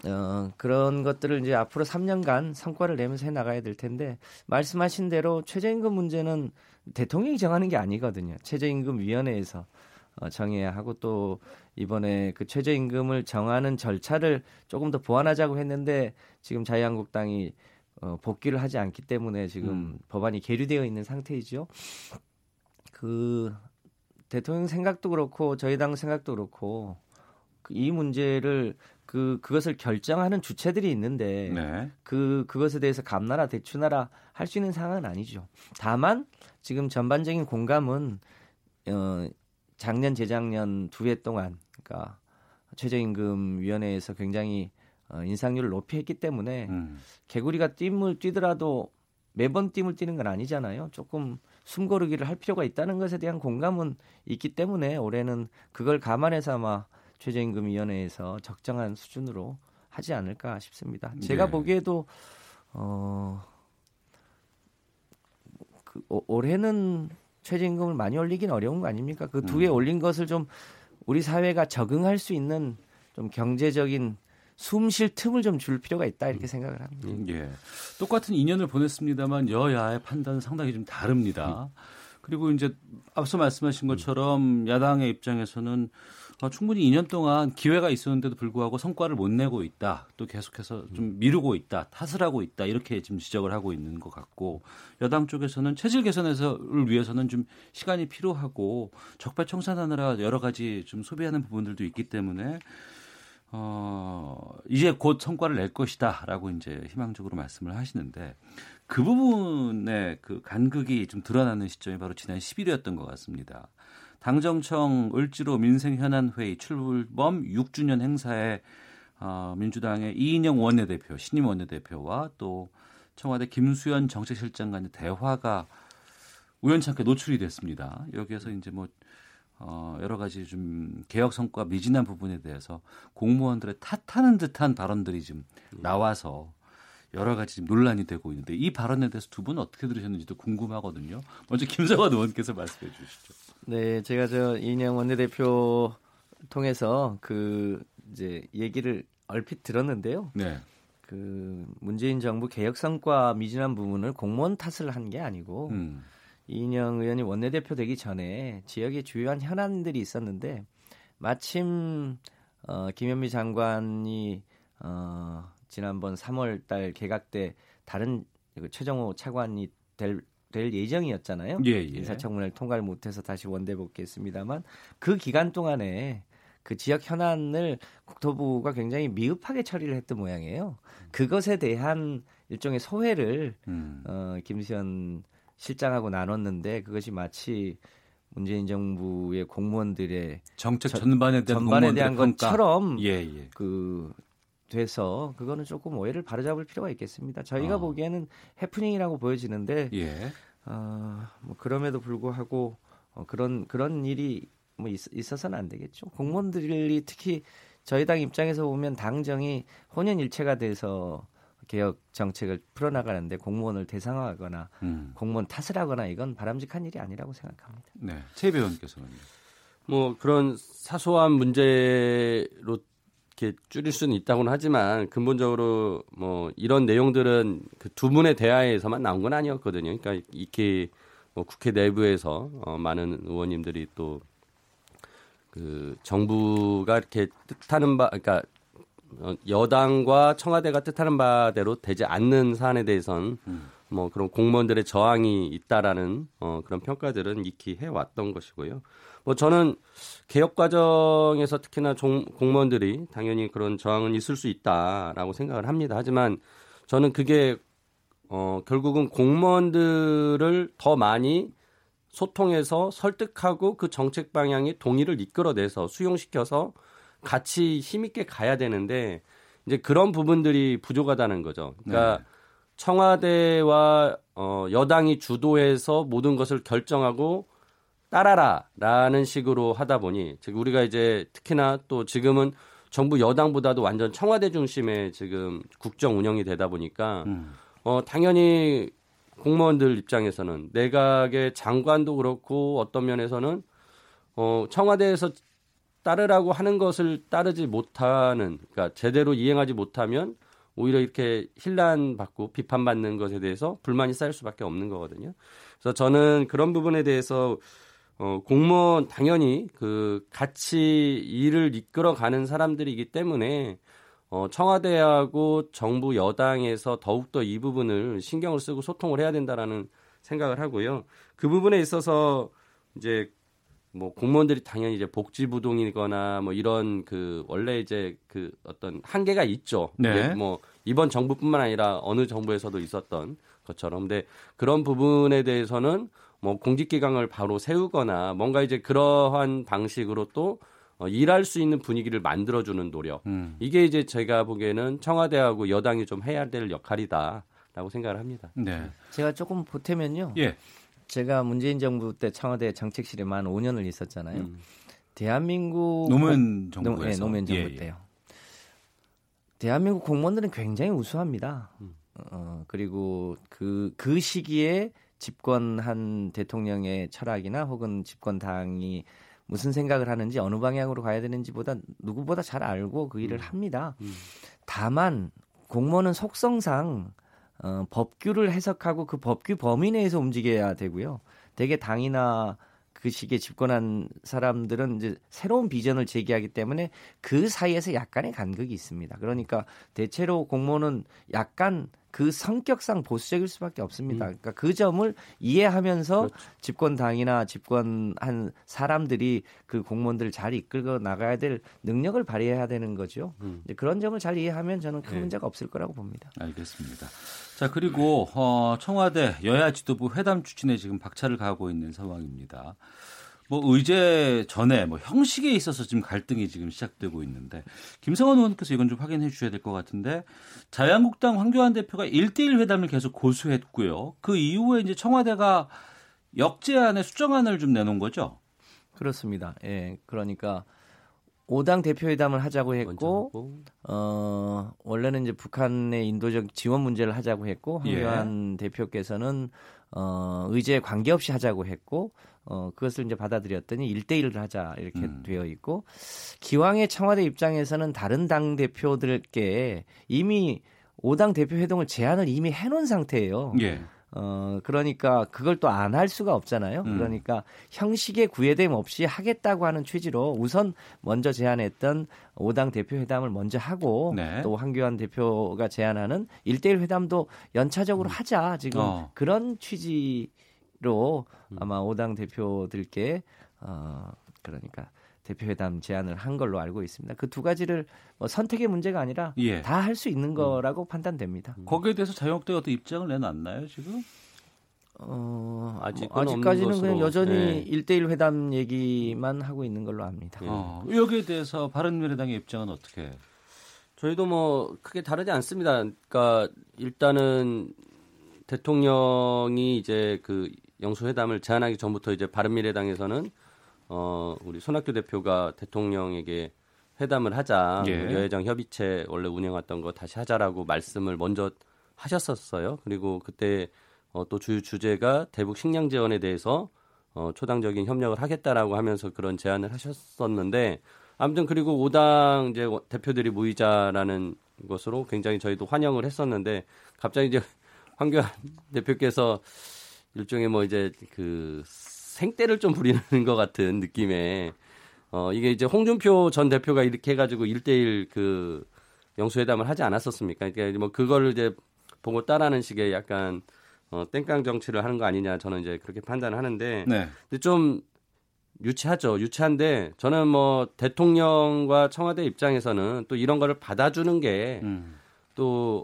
Speaker 12: 어, 그런 것들을 이제 앞으로 3년간 성과를 내면서 해 나가야 될 텐데 말씀하신 대로 최저임금 문제는 대통령이 정하는 게 아니거든요. 최저임금 위원회에서 어, 정해야 하고 또 이번에 그 최저임금을 정하는 절차를 조금 더 보완하자고 했는데 지금 자유한국당이 어, 복귀를 하지 않기 때문에 지금 음. 법안이 계류되어 있는 상태이죠. 그 대통령 생각도 그렇고 저희 당 생각도 그렇고 이 문제를 그 그것을 결정하는 주체들이 있는데 네. 그 그것에 대해서 감나라 대추나라 할 수 있는 상황은 아니죠. 다만 지금 전반적인 공감은 어 작년 재작년 두 해 동안 그러니까 최저임금 위원회에서 굉장히 어, 인상률을 높이 했기 때문에 음. 개구리가 띠을 뛰더라도 매번 띠을 뛰는 건 아니잖아요. 조금 숨고르기를 할 필요가 있다는 것에 대한 공감은 있기 때문에 올해는 그걸 감안해서 아마 최저임금위원회에서 적정한 수준으로 하지 않을까 싶습니다. 제가 네. 보기에도 어, 그, 올해는 최저임금을 많이 올리긴 어려운 거 아닙니까? 그 두에 음. 올린 것을 좀 우리 사회가 적응할 수 있는 좀 경제적인 숨 쉴 틈을 좀 줄 필요가 있다 이렇게 생각을 합니다.
Speaker 2: 예. 똑같은 2년을 보냈습니다만 여야의 판단은 상당히 좀 다릅니다. 그리고 이제 앞서 말씀하신 것처럼 야당의 입장에서는 어, 충분히 2년 동안 기회가 있었는데도 불구하고 성과를 못 내고 있다. 또 계속해서 좀 미루고 있다. 탓을 하고 있다. 이렇게 지금 지적을 하고 있는 것 같고 여당 쪽에서는 체질 개선을 위해서는 좀 시간이 필요하고 적폐청산하느라 여러 가지 좀 소비하는 부분들도 있기 때문에 어, 이제 곧 성과를 낼 것이다 라고 이제 희망적으로 말씀을 하시는데 그 부분에 그 간극이 좀 드러나는 시점이 바로 지난 11일이었던 것 같습니다. 당정청 을지로 민생현안회의 출범 6주년 행사에 어, 민주당의 이인영 원내대표, 신임 원내대표와 또 청와대 김수현 정책실장 간의 대화가 우연찮게 노출이 됐습니다. 여기에서 이제 뭐 어, 여러 가지 좀 개혁 성과 미진한 부분에 대해서 공무원들의 탓하는 듯한 발언들이 좀 나와서 여러 가지 지금 논란이 되고 있는데 이 발언에 대해서 두 분은 어떻게 들으셨는지도 궁금하거든요. 먼저 김성환 의원께서 말씀해 주시죠.
Speaker 12: 네, 제가 저 이인영 원내대표 통해서 그 이제 얘기를 얼핏 들었는데요. 네. 그 문재인 정부 개혁 성과 미진한 부분을 공무원 탓을 한 게 아니고 음. 이인영 의원이 원내대표 되기 전에 지역에 주요한 현안들이 있었는데 마침 어, 김현미 장관이 어, 지난번 3월 달 개각 때 다른 그 최정호 차관이 될, 될 예정이었잖아요. 예, 예. 인사청문회를 통과를 못해서 다시 원대 복귀했습니다만 그 기간 동안에 그 지역 현안을 국토부가 굉장히 미흡하게 처리를 했던 모양이에요. 그것에 대한 일종의 소회를 음. 어, 김수현 실장하고 나눴는데 그것이 마치 문재인 정부의 공무원들의
Speaker 2: 정책 전반에 대한,
Speaker 12: 전반에 대한 것처럼 예, 예. 그 돼서 그거는 조금 오해를 바로잡을 필요가 있겠습니다. 저희가 어. 보기에는 해프닝이라고 보여지는데 예. 어, 뭐 그럼에도 불구하고 어, 그런 그런 일이 뭐 있, 있어서는 안 되겠죠. 공무원들이 특히 저희 당 입장에서 보면 당정이 혼연일체가 돼서 개혁 정책을 풀어나가는데 공무원을 대상화하거나 음. 공무원 탓을 하거나 이건 바람직한 일이 아니라고 생각합니다.
Speaker 2: 네, 최 배원께서는
Speaker 13: 뭐 그런 사소한 문제로 이렇게 줄일 수는 있다고는 하지만 근본적으로 뭐 이런 내용들은 그 두 분의 대화에서만 나온 건 아니었거든요. 그러니까 이렇게 뭐 국회 내부에서 어 많은 의원님들이 또 그 정부가 이렇게 뜻하는 바 그러니까 어, 여당과 청와대가 뜻하는 바대로 되지 않는 사안에 대해선 음. 뭐 그런 공무원들의 저항이 있다라는 어, 그런 평가들은 익히 해왔던 것이고요. 뭐 저는 개혁 과정에서 특히나 종, 공무원들이 당연히 그런 저항은 있을 수 있다라고 생각을 합니다. 하지만 저는 그게 어, 결국은 공무원들을 더 많이 소통해서 설득하고 그 정책 방향이 동의를 이끌어내서 수용시켜서 같이 힘있게 가야 되는데 이제 그런 부분들이 부족하다는 거죠. 그러니까 네. 청와대와 어, 여당이 주도해서 모든 것을 결정하고 따라라라는 식으로 하다 보니 즉 우리가 이제 특히나 또 지금은 정부 여당보다도 완전 청와대 중심의 지금 국정 운영이 되다 보니까 음. 어 당연히 공무원들 입장에서는 내각의 장관도 그렇고 어떤 면에서는 어 청와대에서 따르라고 하는 것을 따르지 못하는 그러니까 제대로 이행하지 못하면 오히려 이렇게 힐난 받고 비판받는 것에 대해서 불만이 쌓일 수밖에 없는 거거든요. 그래서 저는 그런 부분에 대해서 어, 공무원 당연히 그 같이 일을 이끌어가는 사람들이기 때문에 어, 청와대하고 정부 여당에서 더욱더 이 부분을 신경을 쓰고 소통을 해야 된다라는 생각을 하고요. 그 부분에 있어서 이제 뭐 공무원들이 당연히 이제 복지부동이거나 뭐 이런 그 원래 이제 그 어떤 한계가 있죠. 네. 뭐 이번 정부뿐만 아니라 어느 정부에서도 있었던 것처럼. 근데 그런 부분에 대해서는 뭐 공직기강을 바로 세우거나 뭔가 이제 그러한 방식으로 또 어, 일할 수 있는 분위기를 만들어주는 노력. 음. 이게 이제 제가 보기에는 청와대하고 여당이 좀 해야 될 역할이다라고 생각을 합니다.
Speaker 12: 네. 제가 조금 보태면요. 예. 제가 문재인 정부 때 청와대 정책실에 만 5년을 있었잖아요. 음. 대한민국
Speaker 2: 노무현 정부에서
Speaker 12: 네, 노무현 정부 예, 예. 때요. 대한민국 공무원들은 굉장히 우수합니다. 음. 어, 그리고 그, 그 시기에 집권한 대통령의 철학이나 혹은 집권당이 무슨 생각을 하는지 어느 방향으로 가야 되는지보다 누구보다 잘 알고 그 일을 음. 합니다. 음. 다만 공무원은 속성상 어, 법규를 해석하고 그 법규 범위 내에서 움직여야 되고요. 대개 당이나 그 시기에 집권한 사람들은 이제 새로운 비전을 제기하기 때문에 그 사이에서 약간의 간극이 있습니다. 그러니까 대체로 공무원은 약간 그 성격상 보수적일 수밖에 없습니다. 음. 그러니까 그 점을 이해하면서 그렇죠. 집권 당이나 집권한 사람들이 그 공무원들을 잘 이끌고 나가야 될 능력을 발휘해야 되는 거죠. 음. 그런 점을 잘 이해하면 저는 큰 네. 문제가 없을 거라고 봅니다.
Speaker 2: 알겠습니다. 자 그리고 어, 청와대 여야 지도부 회담 추진에 지금 박차를 가고 있는 상황입니다. 뭐 의제 전에 뭐 형식에 있어서 지금 갈등이 지금 시작되고 있는데 김성원 의원께서 이건 좀 확인해 주셔야 될 것 같은데 자유한국당 황교안 대표가 1대1 회담을 계속 고수했고요. 그 이후에 이제 청와대가 역제안의 수정안을 좀 내놓은 거죠.
Speaker 12: 그렇습니다. 예. 그러니까 5당 대표회담을 하자고 했고 어 원래는 이제 북한의 인도적 지원 문제를 하자고 했고 황교안 예. 대표께서는 어 의제에 관계없이 하자고 했고 어, 그것을 이제 받아들였더니 1대1을 하자 이렇게 음. 되어 있고 기왕의 청와대 입장에서는 다른 당 대표들께 이미 5당 대표 회동을 제안을 이미 해놓은 상태예요. 예. 어, 그러니까 그걸 또 안 할 수가 없잖아요. 음. 그러니까 형식의 구애됨 없이 하겠다고 하는 취지로 우선 먼저 제안했던 5당 대표 회담을 먼저 하고 네. 또 황교안 대표가 제안하는 1대1 회담도 연차적으로 음. 하자. 지금 어. 그런 취지 로 음. 아마 5당 대표들께 어 그러니까 대표회담 제안을 한 걸로 알고 있습니다. 그 두 가지를 뭐 선택의 문제가 아니라 예. 다할 수 있는 음. 거라고 음. 판단됩니다.
Speaker 2: 거기에 대해서 자유한국당이 어떤 입장을 내놨나요 지금?
Speaker 12: 어, 아직 뭐, 아직까지는 그냥 여전히 네. 1대1 회담 얘기만 하고 있는 걸로 압니다.
Speaker 2: 어, 여기에 대해서 바른미래당의 입장은 어떻게?
Speaker 13: 저희도 뭐 크게 다르지 않습니다. 그러니까 일단은 대통령이 이제 그 영수회담을 제안하기 전부터 이제 바른미래당에서는 어 우리 손학규 대표가 대통령에게 회담을 하자 예. 여회장 협의체 원래 운영했던 거 다시 하자라고 말씀을 먼저 하셨었어요. 그리고 그때 어, 또 주 주제가 대북 식량 지원에 대해서 어, 초당적인 협력을 하겠다라고 하면서 그런 제안을 하셨었는데 아무튼 그리고 오당 이제 대표들이 모이자라는 것으로 굉장히 저희도 환영을 했었는데 갑자기 이제 황교안 대표께서 일종의 뭐 이제 그 생떼를 좀 부리는 것 같은 느낌의 어 이게 이제 홍준표 전 대표가 이렇게 해가지고 1대1 그 영수회담을 하지 않았었습니까? 그러니까 뭐 그거를 이제 보고 따라하는 식의 약간 어 땡깡 정치를 하는 거 아니냐 저는 이제 그렇게 판단을 하는데 네. 근데 좀 유치하죠. 유치한데 저는 뭐 대통령과 청와대 입장에서는 또 이런 거를 받아주는 게또 음.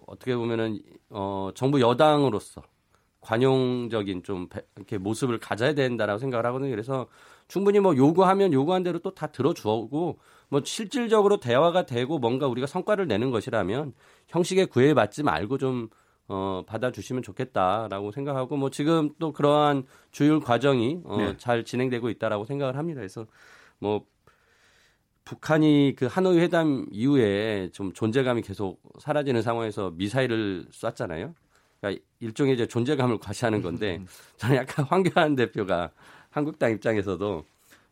Speaker 13: 어떻게 보면은 어 정부 여당으로서 관용적인 좀 이렇게 모습을 가져야 된다라고 생각을 하거든요. 그래서 충분히 뭐 요구하면 요구한 대로 또 다 들어주고 뭐 실질적으로 대화가 되고 뭔가 우리가 성과를 내는 것이라면 형식에 구애받지 말고 좀 어, 받아주시면 좋겠다라고 생각하고 뭐 지금 또 그러한 주율 과정이 어, 네. 잘 진행되고 있다라고 생각을 합니다. 그래서 뭐 북한이 그 하노이 회담 이후에 좀 존재감이 계속 사라지는 상황에서 미사일을 쐈잖아요. 그러니까 일종의 이제 존재감을 과시하는 건데 음. 저는 약간 황교안 대표가 한국당 입장에서도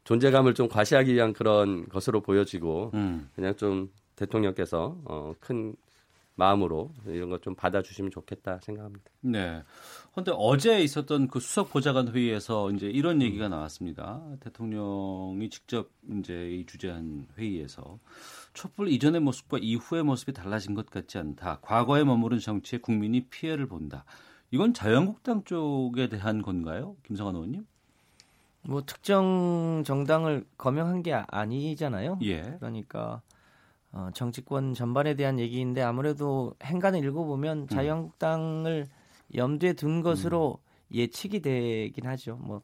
Speaker 13: 존재감을 좀 과시하기 위한 그런 것으로 보여지고 음. 그냥 좀 대통령께서 어, 큰 마음으로 이런 것 좀 받아주시면 좋겠다 생각합니다.
Speaker 2: 네. 그런데 어제 있었던 그 수석 보좌관 회의에서 이제 이런 얘기가 나왔습니다. 대통령이 직접 이제 이 주재한 회의에서 촛불 이전의 모습과 이후의 모습이 달라진 것 같지 않다. 과거에 머무른 정치에 국민이 피해를 본다. 이건 자유한국당 쪽에 대한 건가요, 김성환 의원님?
Speaker 12: 뭐 특정 정당을 거명한 게 아니잖아요. 예. 그러니까 어, 정치권 전반에 대한 얘기인데 아무래도 행간을 읽어보면 음. 자유한국당을 염두에 둔 것으로 음. 예측이 되긴 하죠. 뭐, 어,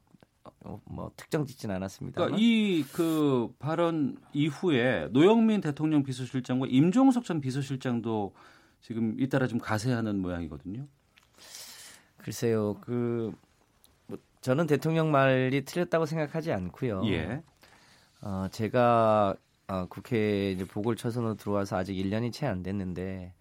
Speaker 12: 뭐 특정 짓진 않았습니다.
Speaker 2: 그러니까 이그 발언 이후에 노영민 대통령 비서실장과 임종석 전 비서실장도 지금 잇따라 좀 가세하는 모양이거든요.
Speaker 12: 글쎄요, 그 뭐, 저는 대통령 말이 틀렸다고 생각하지 않고요. 예. 어, 제가 어, 국회 이제 보궐초선으로 들어와서 아직 1년이 채 안 됐는데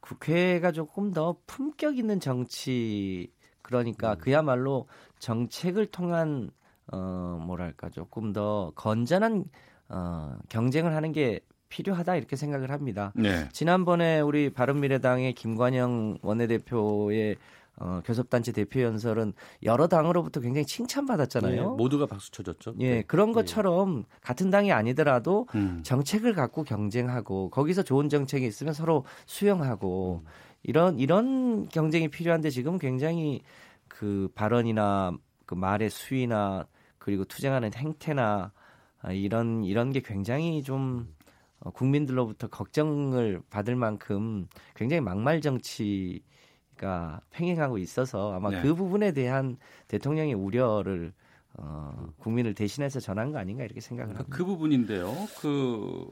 Speaker 12: 국회가 조금 더 품격 있는 정치 그러니까 음. 그야말로 정책을 통한 어 뭐랄까 조금 더 건전한 어 경쟁을 하는 게 필요하다 이렇게 생각을 합니다. 네. 지난번에 우리 바른미래당의 김관영 원내대표의 어, 교섭단체 대표 연설은 여러 당으로부터 굉장히 칭찬받았잖아요. 예,
Speaker 13: 모두가 박수 쳐줬죠.
Speaker 12: 예, 네. 그런 것처럼 예. 같은 당이 아니더라도 음. 정책을 갖고 경쟁하고 거기서 좋은 정책이 있으면 서로 수용하고 음. 이런 이런 경쟁이 필요한데 지금 굉장히 그 발언이나 그 말의 수위나 그리고 투쟁하는 행태나 아, 이런 이런 게 굉장히 좀 어, 국민들로부터 걱정을 받을 만큼 굉장히 막말 정치가 팽행하고 있어서 아마 네. 그 부분에 대한 대통령의 우려를 어, 국민을 대신해서 전한 거 아닌가 이렇게 생각을 합니다.
Speaker 2: 그 부분인데요. 그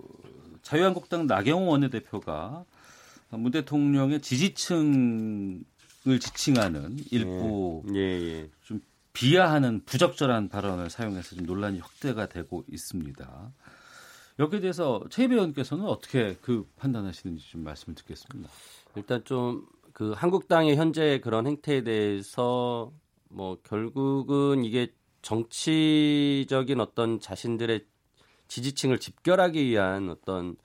Speaker 2: 자유한국당 나경원 원내대표가 문 대통령의 지지층을 지칭하는 일부 예, 예, 예. 좀 비하하는 부적절한 발언을 사용해서 좀 논란이 확대가 되고 있습니다. 여기에 대해서 최배 의원께서는 어떻게 그 판단하시는지 좀 말씀을 듣겠습니다.
Speaker 13: 일단 좀 그 한국당의 현재 그런 행태에 대해서 뭐 결국은 이게 정치적인 어떤 자신들의 지지층을 집결하기 위한 어떤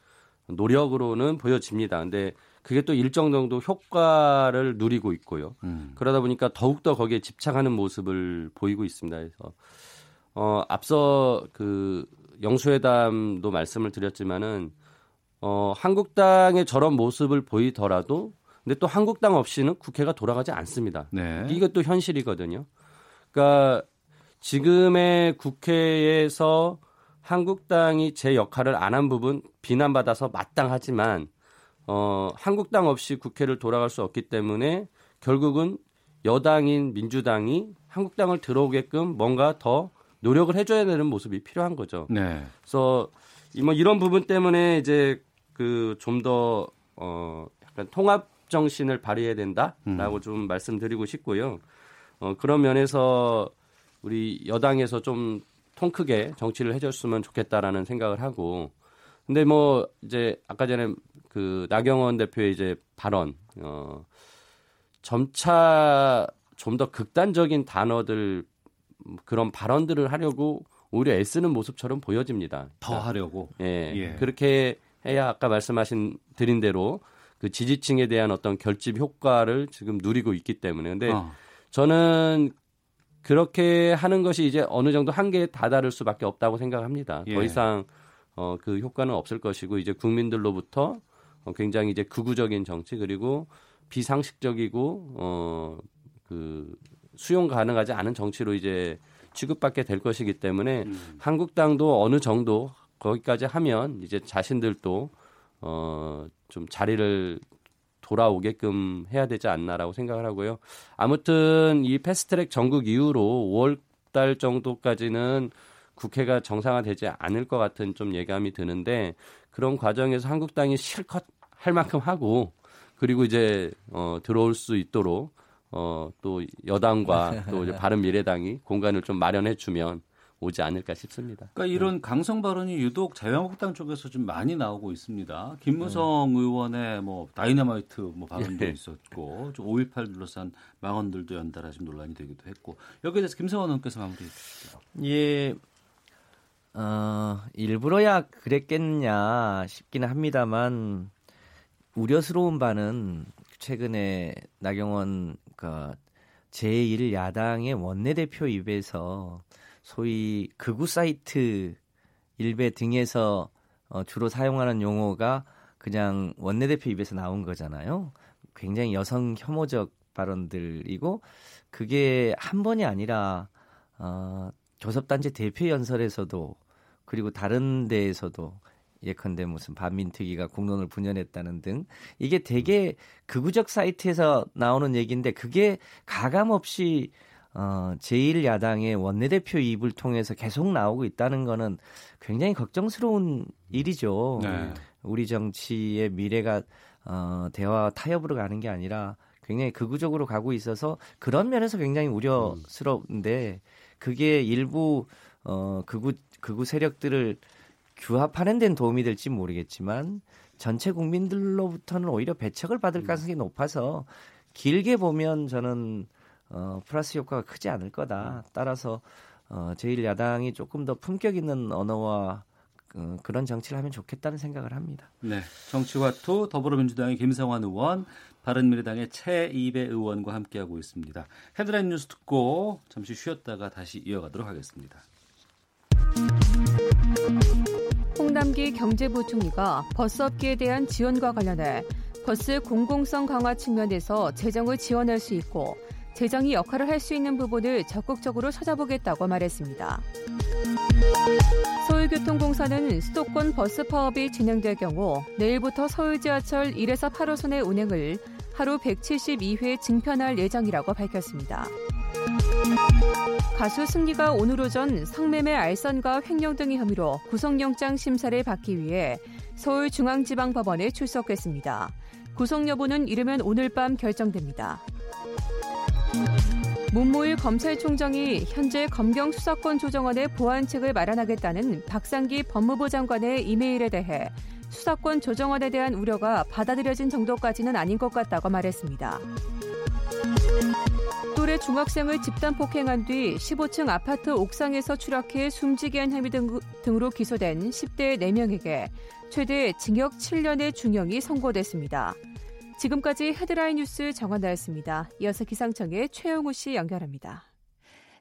Speaker 13: 노력으로는 보여집니다. 근데 그게 또 일정 정도 효과를 누리고 있고요. 음. 그러다 보니까 더욱더 거기에 집착하는 모습을 보이고 있습니다. 그래서 어 앞서 그 영수회담도 말씀을 드렸지만은 어 한국당의 저런 모습을 보이더라도 근데 또 한국당 없이는 국회가 돌아가지 않습니다. 네. 이게 또 현실이거든요. 그러니까 지금의 국회에서 한국당이 제 역할을 안 한 부분 비난받아서 마땅하지만 어, 한국당 없이 국회를 돌아갈 수 없기 때문에 결국은 여당인 민주당이 한국당을 들어오게끔 뭔가 더 노력을 해줘야 되는 모습이 필요한 거죠. 네. 그래서 뭐 이런 부분 때문에 이제 그 좀 더 어, 약간 통합 정신을 발휘해야 된다라고 음. 좀 말씀드리고 싶고요. 어, 그런 면에서 우리 여당에서 좀 통 크게 정치를 해줬으면 좋겠다라는 생각을 하고 근데 뭐 이제 아까 전에 그 나경원 대표의 이제 발언 어 점차 좀 더 극단적인 단어들 그런 발언들을 하려고 오히려 애쓰는 모습처럼 보여집니다.
Speaker 2: 더 그러니까, 하려고.
Speaker 13: 예, 예. 그렇게 해야 아까 말씀하신 드린 대로 그 지지층에 대한 어떤 결집 효과를 지금 누리고 있기 때문에 근데 어. 저는 그렇게 하는 것이 이제 어느 정도 한계에 다다를 수밖에 없다고 생각합니다. 예. 더 이상 어, 그 효과는 없을 것이고 이제 국민들로부터 어, 굉장히 이제 극우적인 정치 그리고 비상식적이고 어, 그 수용 가능하지 않은 정치로 이제 취급받게 될 것이기 때문에 음. 한국당도 어느 정도 거기까지 하면 이제 자신들도 어, 좀 자리를 돌아오게끔 해야 되지 않나라고 생각을 하고요. 아무튼 이 패스트트랙 전국 이후로 5월 달 정도까지는 국회가 정상화되지 않을 것 같은 좀 예감이 드는데 그런 과정에서 한국당이 실컷 할 만큼 하고 그리고 이제 어 들어올 수 있도록 어 또 여당과 또 이제 바른 미래당이 공간을 좀 마련해 주면 오지 않을까 싶습니다.
Speaker 2: 그러니까 이런 네. 강성 발언이 유독 자유한국당 쪽에서 좀 많이 나오고 있습니다. 김무성 네. 의원의 뭐 다이너마이트 뭐 발언도 네. 있었고, 좀5.18 둘러싼 망언들도 연달아 좀 논란이 되기도 했고 여기에 대해서 김성원 의원께서 마무리해 주시죠.
Speaker 12: 예, 어, 일부러야 그랬겠냐 싶기는 합니다만 우려스러운 바는 최근에 나경원 그 제1 야당의 원내대표 입에서 소위 극우 사이트 일베 등에서 어, 주로 사용하는 용어가 그냥 원내대표 입에서 나온 거잖아요. 굉장히 여성 혐오적 발언들이고 그게 한 번이 아니라 어, 교섭단체 대표 연설에서도 그리고 다른 데에서도 예컨대 무슨 반민특위가 공론을 분열했다는 등 이게 되게 극우적 사이트에서 나오는 얘기인데 그게 가감 없이 어, 제1야당의 원내대표 입을 통해서 계속 나오고 있다는 거는 굉장히 걱정스러운 일이죠. 네. 우리 정치의 미래가 어, 대화 타협으로 가는 게 아니라 굉장히 극우적으로 가고 있어서 그런 면에서 굉장히 우려스러운데 그게 일부 어, 극우 극우 세력들을 규합하는 데는 도움이 될지 모르겠지만 전체 국민들로부터는 오히려 배척을 받을 음. 가능성이 높아서 길게 보면 저는 어, 플러스 효과가 크지 않을 거다. 음. 따라서 어, 제1야당이 조금 더 품격 있는 언어와 어, 그런 정치를 하면 좋겠다는 생각을 합니다.
Speaker 2: 네. 정치화투 더불어민주당의 김성환 의원, 바른미래당의 최이배 의원과 함께하고 있습니다. 헤드라인 뉴스 듣고 잠시 쉬었다가 다시 이어가도록 하겠습니다.
Speaker 7: 홍남기 경제부총리가 버스업계에 대한 지원과 관련해 버스 공공성 강화 측면에서 재정을 지원할 수 있고 재정이 역할을 할 수 있는 부분을 적극적으로 찾아보겠다고 말했습니다. 서울교통공사는 수도권 버스 파업이 진행될 경우 내일부터 서울 지하철 1에서 8호선의 운행을 하루 172회 증편할 예정이라고 밝혔습니다. 가수 승기가 오늘 오전 성매매 알선과 횡령 등의 혐의로 구속영장 심사를 받기 위해 서울중앙지방법원에 출석했습니다. 구속 여부는 이르면 오늘 밤 결정됩니다. 문무일 검찰총장이 현재 검경 수사권 조정원의 보안책을 마련하겠다는 박상기 법무부 장관의 이메일에 대해 수사권 조정원에 대한 우려가 받아들여진 정도까지는 아닌 것 같다고 말했습니다. 또래 중학생을 집단 폭행한 뒤 15층 아파트 옥상에서 추락해 숨지게 한 혐의 등, 으로 기소된 10대 4명에게 최대 징역 7년의 중형이 선고됐습니다. 지금까지 헤드라인 뉴스 정한나였습니다. 이어서 기상청의 최영우 씨 연결합니다.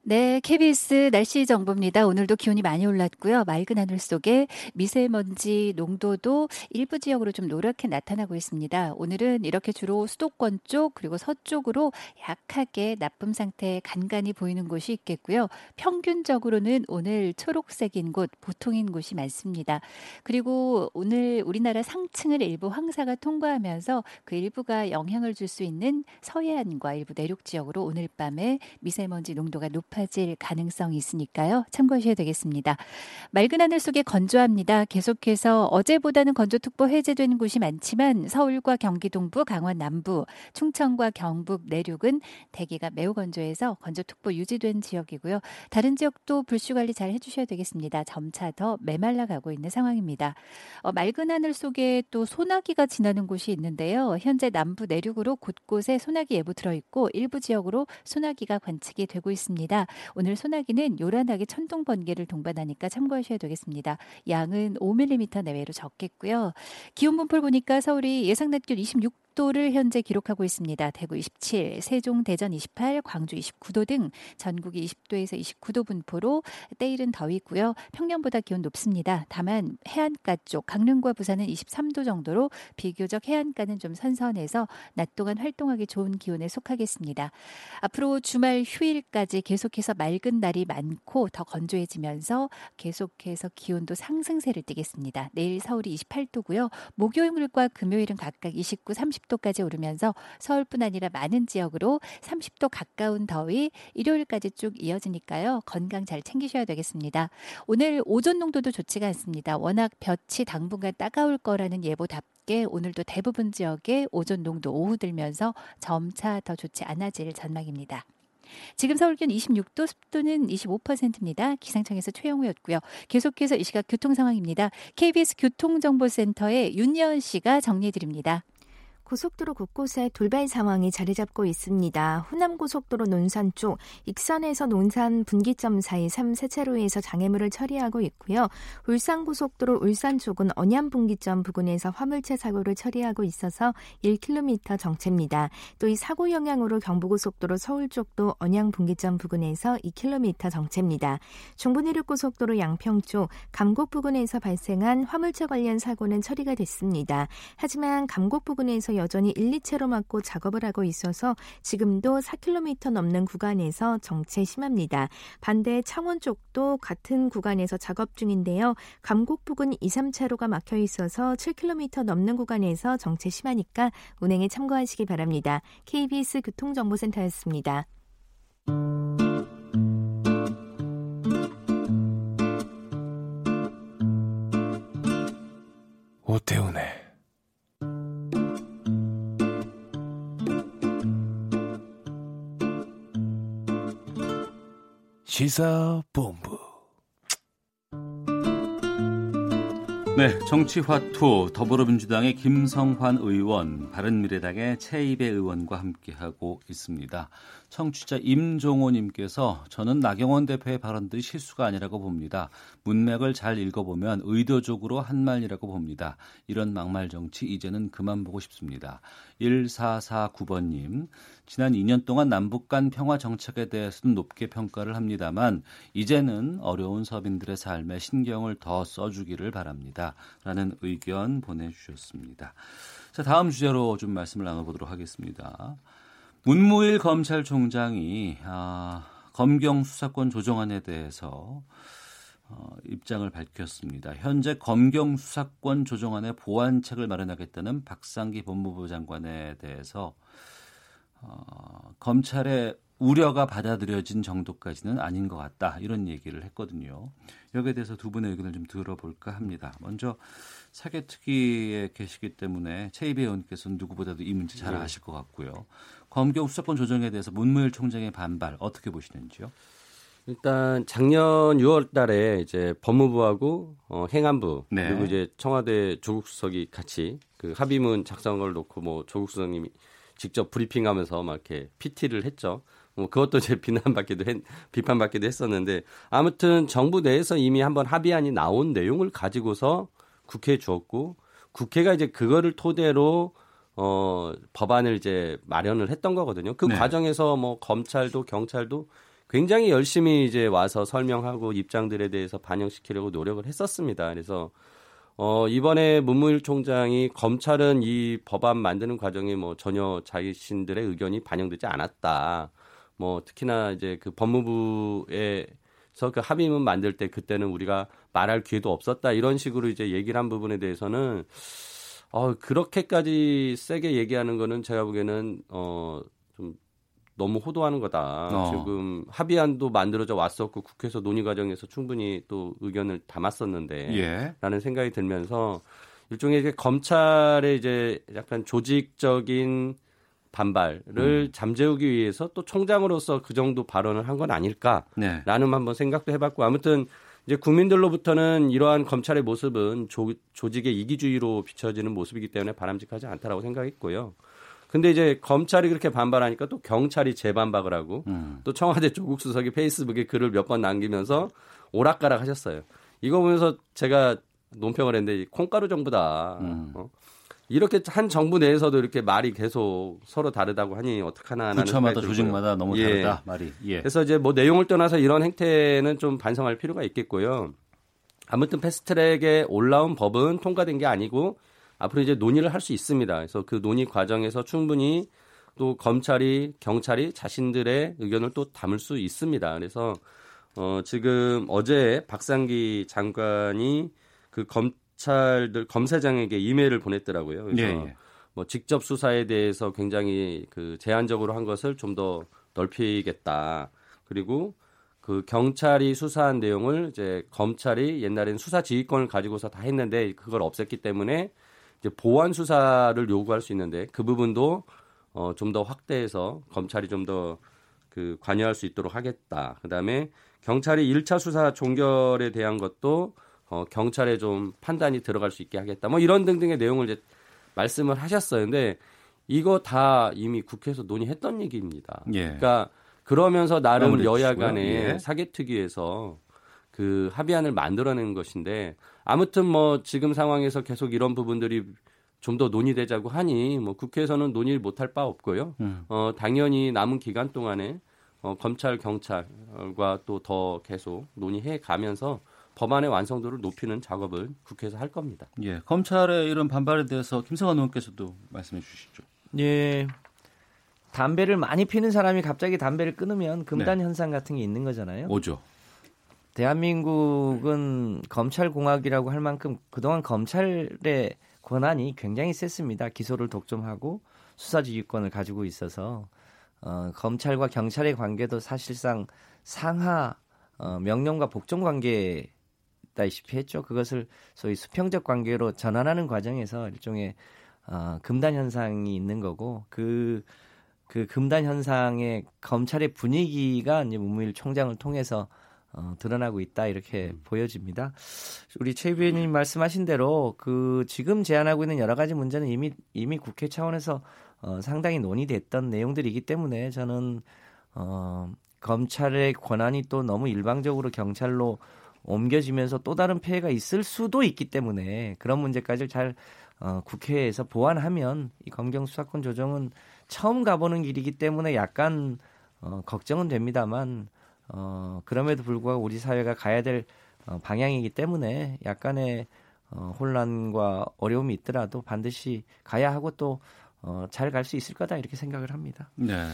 Speaker 10: 네, KBS 날씨 정보입니다. 오늘도 기온이 많이 올랐고요. 맑은 하늘 속에 미세먼지 농도도 일부 지역으로 좀 노랗게 나타나고 있습니다. 오늘은 이렇게 주로 수도권 쪽 그리고 서쪽으로 약하게 나쁨 상태 간간히 보이는 곳이 있겠고요. 평균적으로는 오늘 초록색인 곳, 보통인 곳이 많습니다. 그리고 오늘 우리나라 상층을 일부 황사가 통과하면서 그 일부가 영향을 줄 수 있는 서해안과 일부 내륙 지역으로 오늘 밤에 미세먼지 농도가 높아 높아질 가능성이 있으니까요. 참고하셔야 되겠습니다. 맑은 하늘 속에 건조합니다. 계속해서 어제보다는 건조특보 해제되는 곳이 많지만 서울과 경기 동부, 강원 남부, 충청과 경북 내륙은 대기가 매우 건조해서 건조특보 유지된 지역이고요. 다른 지역도 불씨 관리 잘 해주셔야 되겠습니다. 점차 더 메말라 가고 있는 상황입니다. 어, 맑은 하늘 속에 또 소나기가 지나는 곳이 있는데요. 현재 남부 내륙으로 곳곳에 소나기 예보 들어 있고 일부 지역으로 소나기가 관측이 되고 있습니다. 오늘 소나기는 요란하게 천둥 번개를 동반하니까 참고하셔야 되겠습니다. 양은 5mm 내외로 적겠고요. 기온 분포를 보니까 서울이 예상 낮 기온 26 20도를 현재 기록하고 있습니다. 대구 27, 세종, 대전 28, 광주 29도 등 전국이 20도에서 29도 분포로 때일은 더위고요. 평년보다 기온 높습니다. 다만 해안가 쪽 강릉과 부산은 23도 정도로 비교적 해안가는 좀 선선해서 낮 동안 활동하기 좋은 기온에 속하겠습니다. 앞으로 주말 휴일까지 계속해서 맑은 날이 많고 더 건조해지면서 계속해서 기온도 상승세를 띠겠습니다. 내일 서울이 28도고요. 목요일과 금요일은 각각 29, 30 30도까지 오르면서 서울뿐 아니라 많은 지역으로 30도 가까운 더위 일요일까지 쭉 이어지니까요. 건강 잘 챙기셔야 되겠습니다. 오늘 오존 농도도 좋지가 않습니다. 워낙 볕이 당분간 따가울 거라는 예보답게 오늘도 대부분 지역에 오존 농도 오후 들면서 점차 더 좋지 않아질 전망입니다. 지금 서울 기온 26도, 습도는 25%입니다. 기상청에서 최영우였고요. 계속해서 이 시각 교통 상황입니다. KBS 교통정보센터의 윤여은 씨가 정리해 드립니다.
Speaker 4: 고속도로 곳곳에 돌발 상황이 자리 잡고 있습니다. 호남고속도로 논산 쪽 익산에서 논산 분기점 사이 3세차로에서 장애물을 처리하고 있고요. 울산고속도로 울산 쪽은 언양 분기점 부근에서 화물차 사고를 처리하고 있어서 1km 정체입니다. 또 이 사고 영향으로 경부고속도로 서울 쪽도 언양 분기점 부근에서 2km 정체입니다. 중부내륙고속도로 양평 쪽 감곡 부근에서 발생한 화물차 관련 사고는 처리가 됐습니다. 하지만 감곡 부근에서 여전히 1, 2채로 막고 작업을 하고 있어서 지금도 4km 넘는 구간에서 정체 심합니다. 반대 창원 쪽도 같은 구간에서 작업 중인데요. 감곡 부근 2, 3차로가 막혀 있어서 7km 넘는 구간에서 정체 심하니까 운행에 참고하시기 바랍니다. KBS 교통정보센터였습니다.
Speaker 1: 오태훈의 시사본부.
Speaker 2: 네, 정치화투 더불어민주당의 김성환 의원, 바른미래당의 최이배 의원과 함께하고 있습니다. 청취자 임종호님께서 저는 나경원 대표의 발언들이 실수가 아니라고 봅니다. 문맥을 잘 읽어보면 의도적으로 한 말이라고 봅니다. 이런 막말 정치 이제는 그만 보고 싶습니다. 1449번님, 지난 2년 동안 남북 간 평화 정책에 대해서는 높게 평가를 합니다만 이제는 어려운 서민들의 삶에 신경을 더 써주기를 바랍니다. 라는 의견 보내주셨습니다. 자, 다음 주제로 좀 말씀을 나눠보도록 하겠습니다. 문무일 검찰총장이 아, 검경 수사권 조정안에 대해서 어, 입장을 밝혔습니다. 현재 검경 수사권 조정안의 보완책을 마련하겠다는 박상기 법무부 장관에 대해서 어, 검찰의 우려가 받아들여진 정도까지는 아닌 것 같다 이런 얘기를 했거든요. 여기에 대해서 두 분의 의견을 좀 들어볼까 합니다. 먼저 사개특위에 계시기 때문에 최이배 의원께서는 누구보다도 이 문제 잘 네. 아실 것 같고요. 검경 수사권 조정에 대해서 문무일 총장의 반발 어떻게 보시는지요?
Speaker 13: 일단 작년 6월 달에 이제 법무부하고 어, 행안부 네. 그리고 이제 청와대 조국 수석이 같이 그 합의문 작성을 놓고 뭐 조국 수석님이 직접 브리핑하면서 막 이렇게 PT를 했죠. 뭐 그것도 이제 비난받기도 했, 비판받기도 했었는데 아무튼 정부 내에서 이미 한번 합의안이 나온 내용을 가지고서 국회에 주었고 국회가 이제 그거를 토대로 어, 법안을 이제 마련을 했던 거거든요. 그 네. 과정에서 뭐 검찰도 경찰도 굉장히 열심히 이제 와서 설명하고 입장들에 대해서 반영시키려고 노력을 했었습니다. 그래서 어, 이번에 문무일 총장이 검찰은 이 법안 만드는 과정에 뭐 전혀 자신들의 의견이 반영되지 않았다. 뭐 특히나 이제 그 법무부에 서 그 합의문 만들 때 그때는 우리가 말할 기회도 없었다 이런 식으로 이제 얘기를 한 부분에 대해서는 어, 그렇게까지 세게 얘기하는 거는 제가 보기에는 어, 좀 너무 호도하는 거다. 어. 지금 합의안도 만들어져 왔었고 국회에서 논의 과정에서 충분히 또 의견을 담았었는데 예. 라는 생각이 들면서 일종의 이제 검찰의 이제 약간 조직적인 반발을 음. 잠재우기 위해서 또 총장으로서 그 정도 발언을 한 건 아닐까라는 네. 한번 생각도 해봤고 아무튼 이제 국민들로부터는 이러한 검찰의 모습은 조, 조직의 이기주의로 비춰지는 모습이기 때문에 바람직하지 않다라고 생각했고요. 근데 이제 검찰이 그렇게 반발하니까 또 경찰이 재반박을 하고 음. 또 청와대 조국 수석이 페이스북에 글을 몇 번 남기면서 오락가락 하셨어요. 이거 보면서 제가 논평을 했는데 콩가루 정부다. 음. 어? 이렇게 한 정부 내에서도 이렇게 말이 계속 서로 다르다고 하니 어떡하나 하는
Speaker 2: 부처마다 조직마다 너무 예. 다르다 말이.
Speaker 13: 예. 그래서 이제 뭐 내용을 떠나서 이런 행태는 좀 반성할 필요가 있겠고요. 아무튼 패스트트랙에 올라온 법은 통과된 게 아니고 앞으로 이제 논의를 할 수 있습니다. 그래서 그 논의 과정에서 충분히 또 검찰이 경찰이 자신들의 의견을 또 담을 수 있습니다. 그래서 어 지금 어제 박상기 장관이 그 검, 검찰들 검사장에게 이메일을 보냈더라고요. 그래서 예, 예. 뭐 직접 수사에 대해서 굉장히 그 제한적으로 한 것을 좀 더 넓히겠다. 그리고 그 경찰이 수사한 내용을 이제 검찰이 옛날에는 수사 지휘권을 가지고서 다 했는데 그걸 없앴기 때문에 보완 수사를 요구할 수 있는데 그 부분도 어 좀 더 확대해서 검찰이 좀 더 그 관여할 수 있도록 하겠다. 그다음에 경찰이 1차 수사 종결에 대한 것도 어, 경찰에 좀 판단이 들어갈 수 있게 하겠다. 뭐 이런 등등의 내용을 이제 말씀을 하셨어요. 근데 이거 다 이미 국회에서 논의했던 얘기입니다. 예. 그러니까 그러면서 나름 여야 간의 예. 사개특위에서 그 합의안을 만들어낸 것인데 아무튼 뭐 지금 상황에서 계속 이런 부분들이 좀 더 논의되자고 하니 뭐 국회에서는 논의를 못할 바 없고요. 음. 어 당연히 남은 기간 동안에 어 검찰 경찰과 또 더 계속 논의해 가면서 법안의 완성도를 높이는 작업을 국회에서 할 겁니다.
Speaker 2: 예, 검찰의 이런 반발에 대해서 김성환 의원께서도 말씀해 주시죠.
Speaker 12: 예. 담배를 많이 피는 사람이 갑자기 담배를 끊으면 금단 네. 현상 같은 게 있는 거잖아요.
Speaker 2: 오죠.
Speaker 12: 대한민국은 검찰 공화국이라고 할 만큼 그동안 검찰의 권한이 굉장히 셌습니다. 기소를 독점하고 수사지휘권을 가지고 있어서 어, 검찰과 경찰의 관계도 사실상 상하 어, 명령과 복종 관계 있다시피 했죠. 그것을 소위 수평적 관계로 전환하는 과정에서 일종의 어, 금단 현상이 있는 거고 그, 그 금단 현상의 검찰의 분위기가 이제 문무일 총장을 통해서 어, 드러나고 있다 이렇게 음. 보여집니다. 우리 최 위원님 말씀하신 대로 그 지금 제안하고 있는 여러 가지 문제는 이미 이미 국회 차원에서 어, 상당히 논의됐던 내용들이기 때문에 저는 어, 검찰의 권한이 또 너무 일방적으로 경찰로 옮겨지면서 또 다른 폐해가 있을 수도 있기 때문에 그런 문제까지 잘 어, 국회에서 보완하면 이 검경 수사권 조정은 처음 가보는 길이기 때문에 약간 어, 걱정은 됩니다만 어, 그럼에도 불구하고 우리 사회가 가야 될 어, 방향이기 때문에 약간의 어, 혼란과 어려움이 있더라도 반드시 가야 하고 또 어, 잘 갈 수 있을 거다 이렇게 생각을 합니다.
Speaker 2: 네.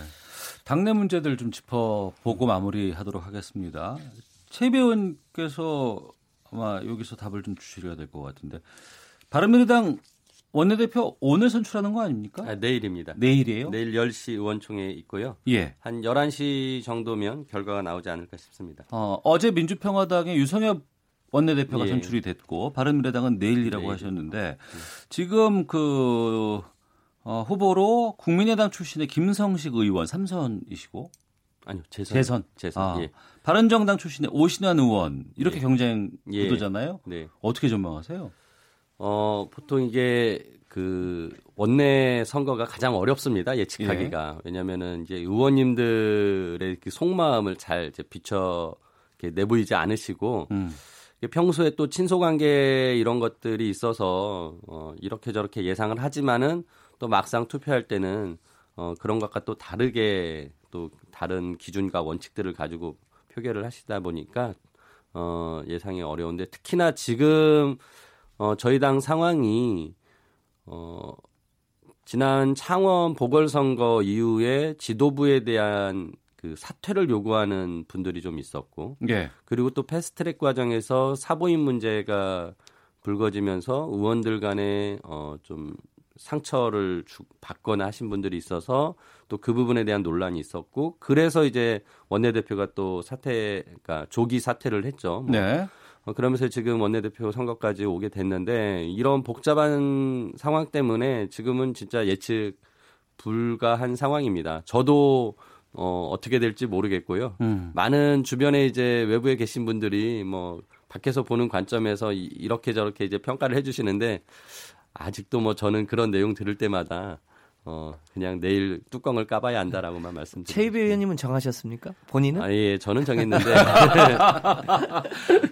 Speaker 2: 당내 문제들 좀 짚어보고 마무리하도록 하겠습니다. 최 배우님께서 아마 여기서 답을 좀 주시려야 될 것 같은데 바른미래당 원내대표 오늘 선출하는 거 아닙니까?
Speaker 13: 아, 내일입니다.
Speaker 2: 내일이에요?
Speaker 13: 내일 10시 의원총회 있고요.
Speaker 2: 예.
Speaker 13: 한 11시 정도면 결과가 나오지 않을까 싶습니다.
Speaker 2: 어, 어제 민주평화당의 유성엽 원내대표가 예. 선출이 됐고 바른미래당은 내일이라고 내일. 하셨는데 지금 그 어, 후보로 국민의당 출신의 김성식 의원 삼선이시고
Speaker 13: 아니요 재선
Speaker 2: 재선
Speaker 13: 재선
Speaker 2: 아,
Speaker 13: 예.
Speaker 2: 바른정당 출신의 오신환 의원 이렇게 예. 경쟁 예. 구도잖아요.
Speaker 13: 네.
Speaker 2: 어떻게 전망하세요?
Speaker 13: 어 보통 이게 그 원내 선거가 가장 어렵습니다 예측하기가 예. 왜냐하면은 이제 의원님들의 그 속마음을 잘 이제 비춰 내보이지 않으시고 음. 평소에 또 친소관계 이런 것들이 있어서 어, 이렇게 저렇게 예상을 하지만은 또 막상 투표할 때는 어, 그런 것과 또 다르게 또 다른 기준과 원칙들을 가지고 표결을 하시다 보니까 어, 예상이 어려운데 특히나 지금 어, 저희 당 상황이 어, 지난 창원 보궐선거 이후에 지도부에 대한 그 사퇴를 요구하는 분들이 좀 있었고,
Speaker 2: 예.
Speaker 13: 그리고 또 패스트트랙 과정에서 사보임 문제가 불거지면서 의원들 간에 어 좀 상처를 주, 받거나 하신 분들이 있어서 또 그 부분에 대한 논란이 있었고 그래서 이제 원내대표가 또 사퇴 그러니까 조기 사퇴를 했죠.
Speaker 2: 뭐. 네.
Speaker 13: 어, 그러면서 지금 원내대표 선거까지 오게 됐는데 이런 복잡한 상황 때문에 지금은 진짜 예측 불가한 상황입니다. 저도 어, 어떻게 될지 모르겠고요. 음. 많은 주변에 이제 외부에 계신 분들이 뭐 밖에서 보는 관점에서 이렇게 저렇게 이제 평가를 해주시는데 아직도 뭐 저는 그런 내용 들을 때마다 어 그냥 내일 뚜껑을 까봐야 한다라고만 말씀드립니다.
Speaker 12: 최희배 의원님은 정하셨습니까? 본인은?
Speaker 13: 아, 예, 저는 정했는데.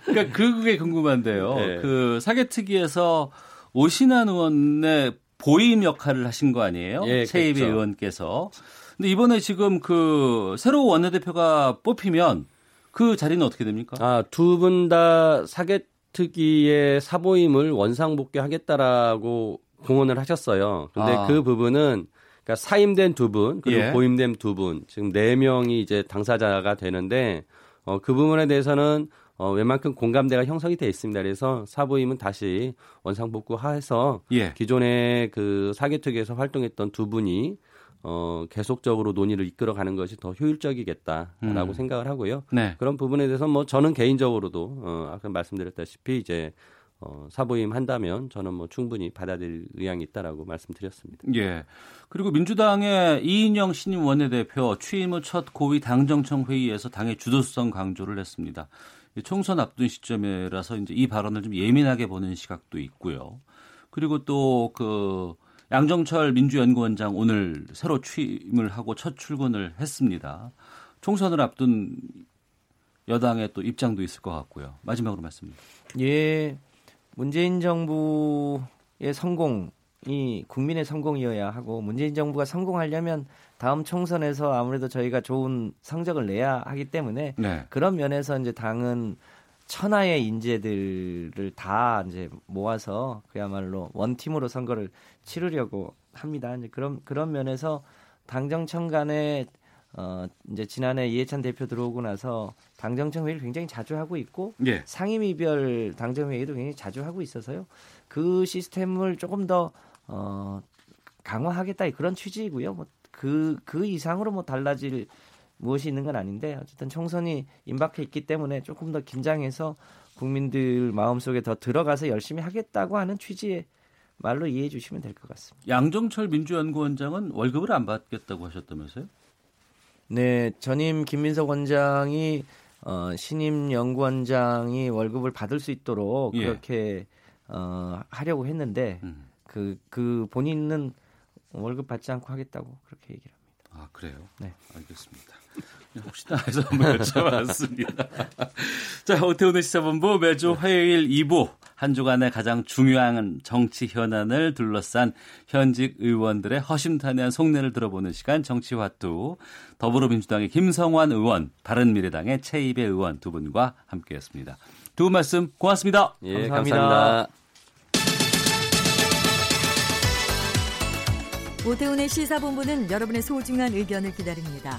Speaker 2: 그러니까 그게 궁금한데요. 네. 그 사개특위에서 오신환 의원의 보임 역할을 하신 거 아니에요? 예, 최희배 그렇죠. 의원께서. 근데 이번에 지금 그 새로 원내대표가 뽑히면 그 자리는 어떻게 됩니까?
Speaker 13: 아, 두 분 다 사개 특위의 사보임을 원상복귀하겠다라고 공언을 하셨어요. 근데 아. 그 부분은 그러니까 사임된 두 분, 그리고 예. 보임된 두 분, 지금 네 명이 이제 당사자가 되는데 어, 그 부분에 대해서는 어, 웬만큼 공감대가 형성이 돼 있습니다. 그래서 사보임은 다시 원상복구해서 예. 기존의 그 사개특위에서 활동했던 두 분이 어, 계속적으로 논의를 이끌어가는 것이 더 효율적이겠다라고 음. 생각을 하고요.
Speaker 2: 네.
Speaker 13: 그런 부분에 대해서 뭐 저는 개인적으로도 어, 아까 말씀드렸다시피 이제 어, 사보임 한다면 저는 뭐 충분히 받아들일 의향이 있다라고 말씀드렸습니다.
Speaker 2: 예. 그리고 민주당의 이인영 신임 원내대표 취임 후 첫 고위 당정청 회의에서 당의 주도성 강조를 했습니다. 총선 앞둔 시점이라서 이제 이 발언을 좀 예민하게 보는 시각도 있고요. 그리고 또 그 양정철 민주연구원장 오늘 새로 취임을 하고 첫 출근을 했습니다. 총선을 앞둔 여당의 또 입장도 있을 것 같고요. 마지막으로 말씀입니다.
Speaker 12: 예, 문재인 정부의 성공이 국민의 성공이어야 하고 문재인 정부가 성공하려면 다음 총선에서 아무래도 저희가 좋은 성적을 내야 하기 때문에 네. 그런 면에서 이제 당은 천하의 인재들을 다 이제 모아서 그야말로 원팀으로 선거를 치르려고 합니다. 이제 그런 그런 면에서 당정청 간에 어 이제 지난해 이해찬 대표 들어오고 나서 당정청 회의를 굉장히 자주 하고 있고 예. 상임위별 당정 회의도 굉장히 자주 하고 있어서요. 그 시스템을 조금 더 어 강화하겠다 그런 취지이고요. 뭐 그그 그 이상으로 뭐 달라질 무엇이 있는 건 아닌데 어쨌든 총선이 임박해 있기 때문에 조금 더 긴장해서 국민들 마음속에 더 들어가서 열심히 하겠다고 하는 취지의 말로 이해해 주시면 될 것 같습니다.
Speaker 2: 양정철 민주연구원장은 월급을 안 받겠다고 하셨다면서요?
Speaker 12: 네, 전임 김민석 원장이 어, 신임 연구원장이 월급을 받을 수 있도록 예. 그렇게 어, 하려고 했는데 음. 그, 그 본인은 월급 받지 않고 하겠다고 그렇게 얘기를 합니다.
Speaker 2: 아 그래요?
Speaker 12: 네,
Speaker 2: 알겠습니다. 혹시나 해서 한번 여쭤봤습니다. 자, 오태훈의 시사본부 매주 화요일 2부 한 주간의 가장 중요한 정치 현안을 둘러싼 현직 의원들의 허심탄회한 속내를 들어보는 시간 정치화투 더불어민주당의 김성환 의원, 바른미래당의 최이배 의원 두 분과 함께했습니다. 두 분 말씀 고맙습니다.
Speaker 12: 예, 감사합니다. 감사합니다.
Speaker 14: 오태훈의 시사본부는 여러분의 소중한 의견을 기다립니다.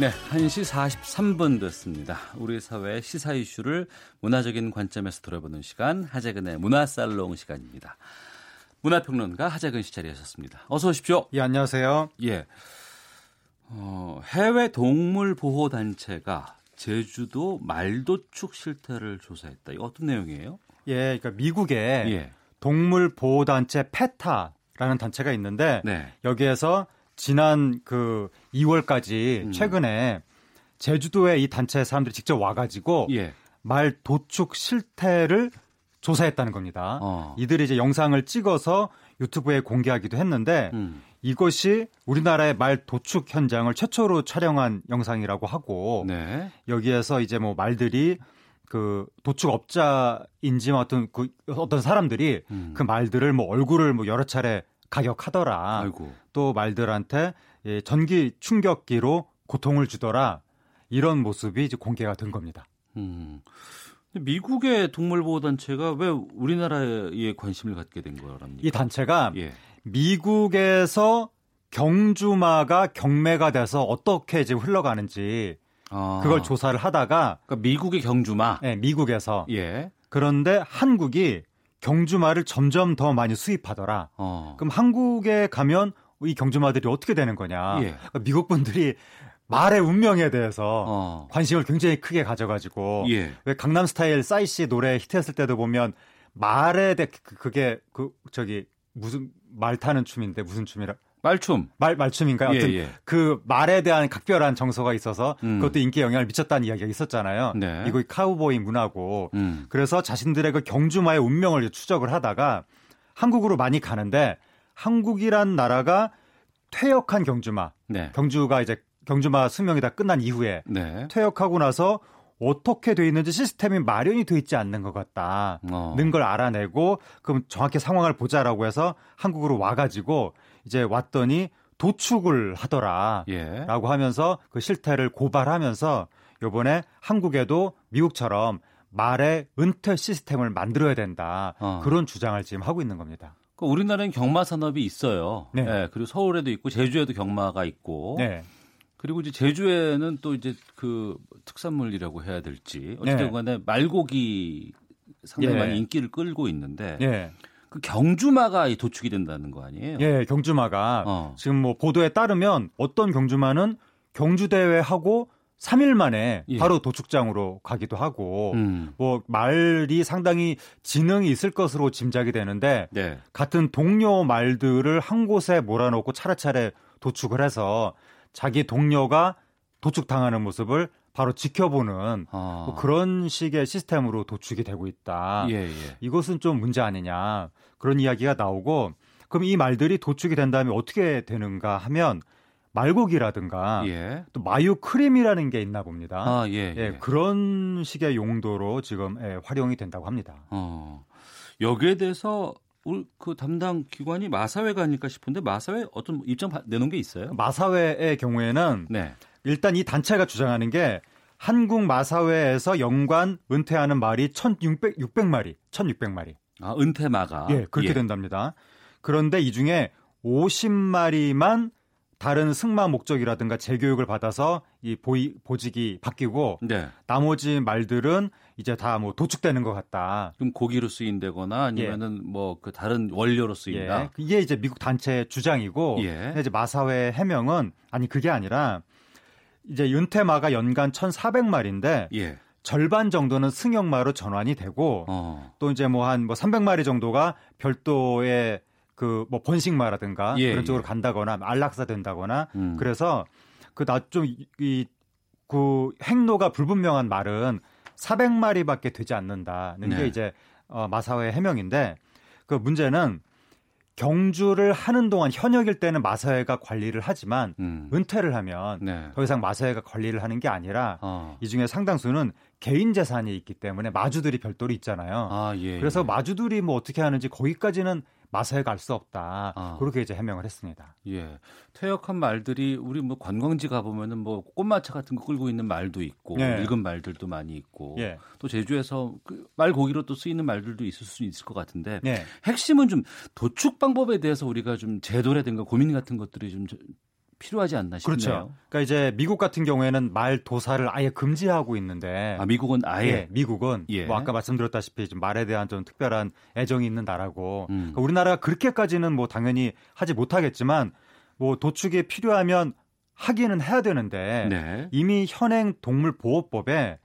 Speaker 2: 네, 1시 43분 됐습니다. 우리 사회의 시사 이슈를 문화적인 관점에서 돌아보는 시간, 하재근의 문화살롱 시간입니다. 문화평론가 하재근 씨 자리하셨습니다. 어서 오십시오.
Speaker 15: 예, 안녕하세요.
Speaker 2: 예. 어, 해외 동물 보호 단체가 제주도 말도축 실태를 조사했다. 이거 어떤 내용이에요?
Speaker 15: 예, 그러니까 미국에 예. 동물 보호 단체 페타라는 단체가 있는데 네. 여기에서 지난 그 2월까지 음. 최근에 제주도에 이 단체 사람들이 직접 와가지고 예. 말 도축 실태를 조사했다는 겁니다. 어. 이들이 이제 영상을 찍어서 유튜브에 공개하기도 했는데 음. 이것이 우리나라의 말 도축 현장을 최초로 촬영한 영상이라고 하고 네. 여기에서 이제 뭐 말들이 그 도축업자인지 뭐 어떤 그 어떤 사람들이 음. 그 말들을 뭐 얼굴을 뭐 여러 차례 가격하더라. 아이고. 또 말들한테 예, 전기 충격기로 고통을 주더라. 이런 모습이 이제 공개가 된 겁니다. 음.
Speaker 2: 미국의 동물보호단체가 왜 우리나라에 관심을 갖게 된 거랍니까?
Speaker 15: 이 단체가 예. 미국에서 경주마가 경매가 돼서 어떻게 이제 흘러가는지 아. 그걸 조사를 하다가
Speaker 2: 그러니까 미국의 경주마,
Speaker 15: 네, 미국에서 예. 그런데 한국이 경주마를 점점 더 많이 수입하더라. 어. 그럼 한국에 가면 이 경주마들이 어떻게 되는 거냐? 예. 그러니까 미국 분들이 말의 운명에 대해서 어. 관심을 굉장히 크게 가져가지고 예. 왜 강남 스타일 싸이 씨 노래 히트했을 때도 보면 말에 대해 그, 그게 그 저기 무슨 말 타는 춤인데 무슨 춤이라
Speaker 2: 말춤.
Speaker 15: 말, 말춤인가요? 예, 예. 그 말에 대한 각별한 정서가 있어서 음. 그것도 인기에 영향을 미쳤다는 이야기가 있었잖아요. 네. 이거 카우보이 문화고. 음. 그래서 자신들의 그 경주마의 운명을 추적을 하다가 한국으로 많이 가는데 한국이란 나라가 퇴역한 경주마. 네. 경주가 이제 경주마 수명이 다 끝난 이후에 네. 퇴역하고 나서 어떻게 돼 있는지 시스템이 마련이 돼 있지 않는 것 같다는 어. 걸 알아내고 그럼 정확히 상황을 보자라고 해서 한국으로 와가지고 이제 왔더니 도축을 하더라라고 예. 하면서 그 실태를 고발하면서 요번에 한국에도 미국처럼 말의 은퇴 시스템을 만들어야 된다 어. 그런 주장을 지금 하고 있는 겁니다.
Speaker 2: 그 우리나라는 경마 산업이 있어요. 네. 네. 그리고 서울에도 있고 제주에도 경마가 있고. 네. 그리고 이제 제주에는 또 이제 그 특산물이라고 해야 될지 어쨌든 네. 간에 말고기 상당히 예. 많이 인기를 끌고 있는데 예. 그 경주마가 도축이 된다는 거 아니에요?
Speaker 15: 예, 경주마가 어. 지금 뭐 보도에 따르면 어떤 경주마는 경주 대회 하고 3일 만에 예. 바로 도축장으로 가기도 하고 음. 뭐 말이 상당히 지능이 있을 것으로 짐작이 되는데 네. 같은 동료 말들을 한 곳에 몰아놓고 차례차례 도축을 해서 자기 동료가 도축당하는 모습을 바로 지켜보는 아. 뭐 그런 식의 시스템으로 도축이 되고 있다. 예, 예. 이것은 좀 문제 아니냐 그런 이야기가 나오고 그럼 이 말들이 도축이 된 다음에 어떻게 되는가 하면 말고기라든가 예. 또 마유 크림이라는 게 있나 봅니다. 아, 예, 예. 예 그런 식의 용도로 지금 예, 활용이 된다고 합니다. 어.
Speaker 2: 여기에 대해서 그 담당 기관이 마사회가 아닐까 싶은데 마사회 어떤 입장 내놓은 게 있어요?
Speaker 15: 마사회의 경우에는 네. 일단 이 단체가 주장하는 게 한국 마사회에서 연관 은퇴하는 말이 1,600 600마리, 1,600마리.
Speaker 2: 아, 은퇴마가.
Speaker 15: 예, 그렇게 예. 된답니다. 그런데 이 중에 50마리만 다른 승마 목적이라든가 재교육을 받아서 이 보이, 보직이 바뀌고 네. 나머지 말들은 이제 다 뭐 도축되는 것 같다.
Speaker 2: 그럼 고기로 쓰인다거나 아니면은 예. 뭐그 다른 원료로 쓰인다.
Speaker 15: 예. 이게 이제 미국 단체 주장이고 예. 이제 마사회 해명은 아니 그게 아니라 이제 윤태마가 연간 1,400마리인데 예. 절반 정도는 승용마로 전환이 되고 어. 또 이제 뭐 한뭐 뭐 300마리 정도가 별도의 그 뭐 번식마라든가 예, 그런 쪽으로 예. 간다거나 안락사 된다거나 음. 그래서 그나좀이그 행로가 불분명한 말은 400마리밖에 되지 않는다는 네. 게 이제 어 마사오의 해명인데 그 문제는 경주를 하는 동안 현역일 때는 마사회가 관리를 하지만 음. 은퇴를 하면 네. 더 이상 마사회가 관리를 하는 게 아니라 어. 이 중에 상당수는 개인 재산이 있기 때문에 마주들이 별도로 있잖아요. 아, 예, 그래서 예. 마주들이 뭐 어떻게 하는지 거기까지는 마사에 갈 수 없다. 아. 그렇게 이제 해명을 했습니다.
Speaker 2: 예. 퇴역한 말들이 우리 뭐 관광지 가보면은 뭐 꽃마차 같은 거 끌고 있는 말도 있고 예. 늙은 말들도 많이 있고 예. 또 제주에서 그 말고기로 또 쓰이는 말들도 있을 수 있을 것 같은데 예. 핵심은 좀 도축 방법에 대해서 우리가 좀 제도라든가 고민 같은 것들이 좀 필요하지 않나 싶네요.
Speaker 15: 그렇죠. 그러니까 이제 미국 같은 경우에는 말 도사를 아예 금지하고 있는데
Speaker 2: 아 미국은 아예
Speaker 15: 예, 미국은 예. 뭐 아까 말씀드렸다시피 좀 말에 대한 좀 특별한 애정이 있는 나라고 음. 그러니까 우리나라가 그렇게까지는 뭐 당연히 하지 못하겠지만 뭐 도축이 필요하면 하기는 해야 되는데 네. 이미 현행 동물 보호법에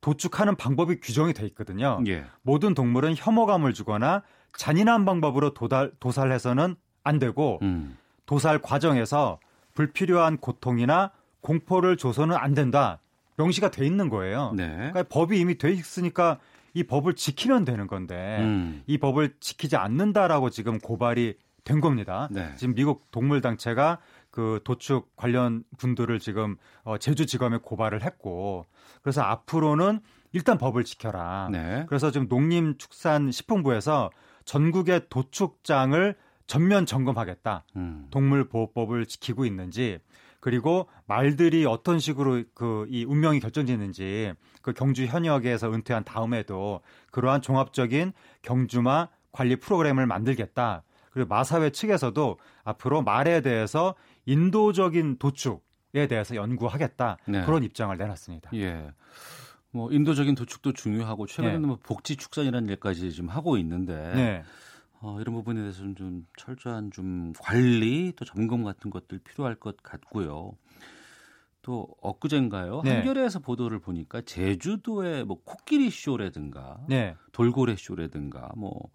Speaker 15: 도축하는 방법이 규정이 돼 있거든요. 예. 모든 동물은 혐오감을 주거나 잔인한 방법으로 도달, 도살해서는 안 되고 음. 도살 과정에서 불필요한 고통이나 공포를 줘서는 안 된다. 명시가 돼 있는 거예요. 네. 그러니까 법이 이미 돼 있으니까 이 법을 지키면 되는 건데 음. 이 법을 지키지 않는다라고 지금 고발이 된 겁니다. 네. 지금 미국 동물 단체가 그 도축 관련 분들을 지금 어, 제주지검에 고발을 했고 그래서 앞으로는 일단 법을 지켜라. 네. 그래서 지금 농림축산식품부에서 전국의 도축장을 전면 점검하겠다. 음. 동물보호법을 지키고 있는지 그리고 말들이 어떤 식으로 그 이 운명이 결정짓는지 그 경주 현역에서 은퇴한 다음에도 그러한 종합적인 경주마 관리 프로그램을 만들겠다. 그리고 마사회 측에서도 앞으로 말에 대해서 인도적인 도축에 대해서 연구하겠다. 네. 그런 입장을 내놨습니다.
Speaker 2: 예. 뭐 인도적인 도축도 중요하고 최근에는 네. 뭐 복지 축산이라는 일까지 지금 하고 있는데 네. 어, 이런 부분에 대해서는 좀 철저한 좀 관리 또 점검 같은 것들 필요할 것 같고요. 또 엊그젠가요 네. 한겨레에서 보도를 보니까 제주도의 뭐 코끼리 쇼라든가 네. 돌고래 쇼라든가 뭐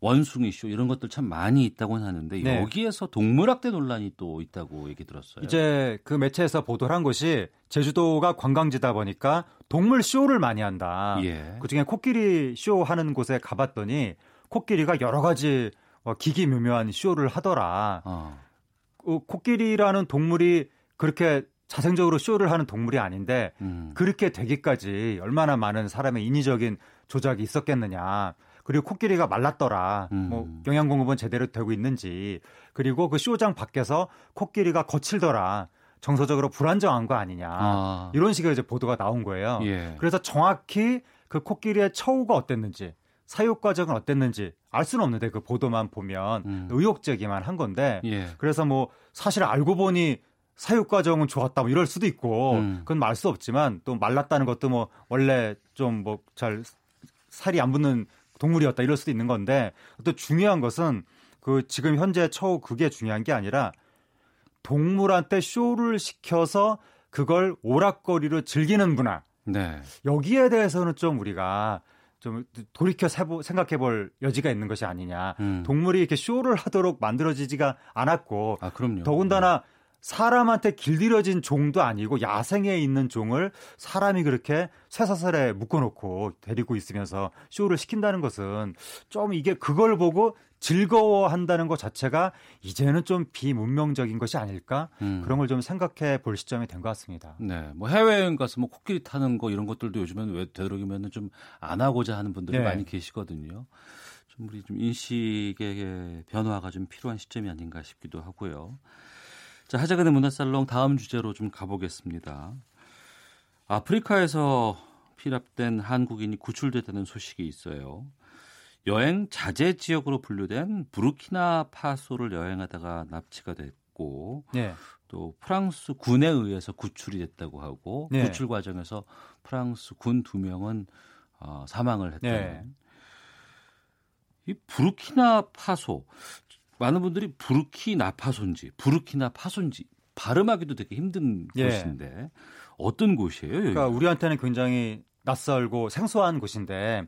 Speaker 2: 원숭이 쇼 이런 것들 참 많이 있다고 하는데 네. 여기에서 동물학대 논란이 또 있다고 얘기 들었어요.
Speaker 15: 이제 그 매체에서 보도를 한 것이 제주도가 관광지다 보니까 동물 쇼를 많이 한다. 예. 그중에 코끼리 쇼 하는 곳에 가봤더니 코끼리가 여러 가지 어, 기기묘묘한 쇼를 하더라. 어. 어. 코끼리라는 동물이 그렇게 자생적으로 쇼를 하는 동물이 아닌데 음. 그렇게 되기까지 얼마나 많은 사람의 인위적인 조작이 있었겠느냐. 그리고 코끼리가 말랐더라. 음. 뭐 영양 공급은 제대로 되고 있는지. 그리고 그 쇼장 밖에서 코끼리가 거칠더라. 정서적으로 불안정한 거 아니냐. 아. 이런 식의 이제 보도가 나온 거예요. 예. 그래서 정확히 그 코끼리의 처우가 어땠는지 사육 과정은 어땠는지 알 수는 없는데 그 보도만 보면 음. 의혹적이만 한 건데 예. 그래서 뭐 사실 알고 보니 사육 과정은 좋았다 뭐 이럴 수도 있고 음. 그건 말 수 없지만 또 말랐다는 것도 뭐 원래 좀 뭐 잘 살이 안 붙는 동물이었다 이럴 수도 있는 건데 또 중요한 것은 그 지금 현재 처우 그게 중요한 게 아니라 동물한테 쇼를 시켜서 그걸 오락거리로 즐기는 문화 네. 여기에 대해서는 좀 우리가 좀 돌이켜 생각해 볼 여지가 있는 것이 아니냐. 음. 동물이 이렇게 쇼를 하도록 만들어지지가 않았고 아, 그럼요. 더군다나 네. 사람한테 길들여진 종도 아니고 야생에 있는 종을 사람이 그렇게 쇠사슬에 묶어놓고 데리고 있으면서 쇼를 시킨다는 것은 좀 이게 그걸 보고 즐거워한다는 것 자체가 이제는 좀 비문명적인 것이 아닐까 음. 그런 걸 좀 생각해 볼 시점이 된 것 같습니다.
Speaker 2: 네, 뭐 해외여행 가서 뭐 코끼리 타는 거 이런 것들도 요즘엔 왜 되도록이면 좀 안 하고자 하는 분들이 네. 많이 계시거든요. 좀 우리 좀 인식의 변화가 좀 필요한 시점이 아닌가 싶기도 하고요. 자, 하자근의 문화살롱 다음 주제로 좀 가보겠습니다. 아프리카에서 피랍된 한국인이 구출됐다는 소식이 있어요. 여행 자제 지역으로 분류된 부르키나 파소를 여행하다가 납치가 됐고 네. 또 프랑스 군에 의해서 구출이 됐다고 하고 네. 구출 과정에서 프랑스 군 두 명은 어, 사망을 했다는 네. 이 부르키나 파소 많은 분들이 부르키나 파소인지 부르키나 파소인지 발음하기도 되게 힘든 예. 곳인데 어떤 곳이에요?
Speaker 15: 그러니까 우리한테는 굉장히 낯설고 생소한 곳인데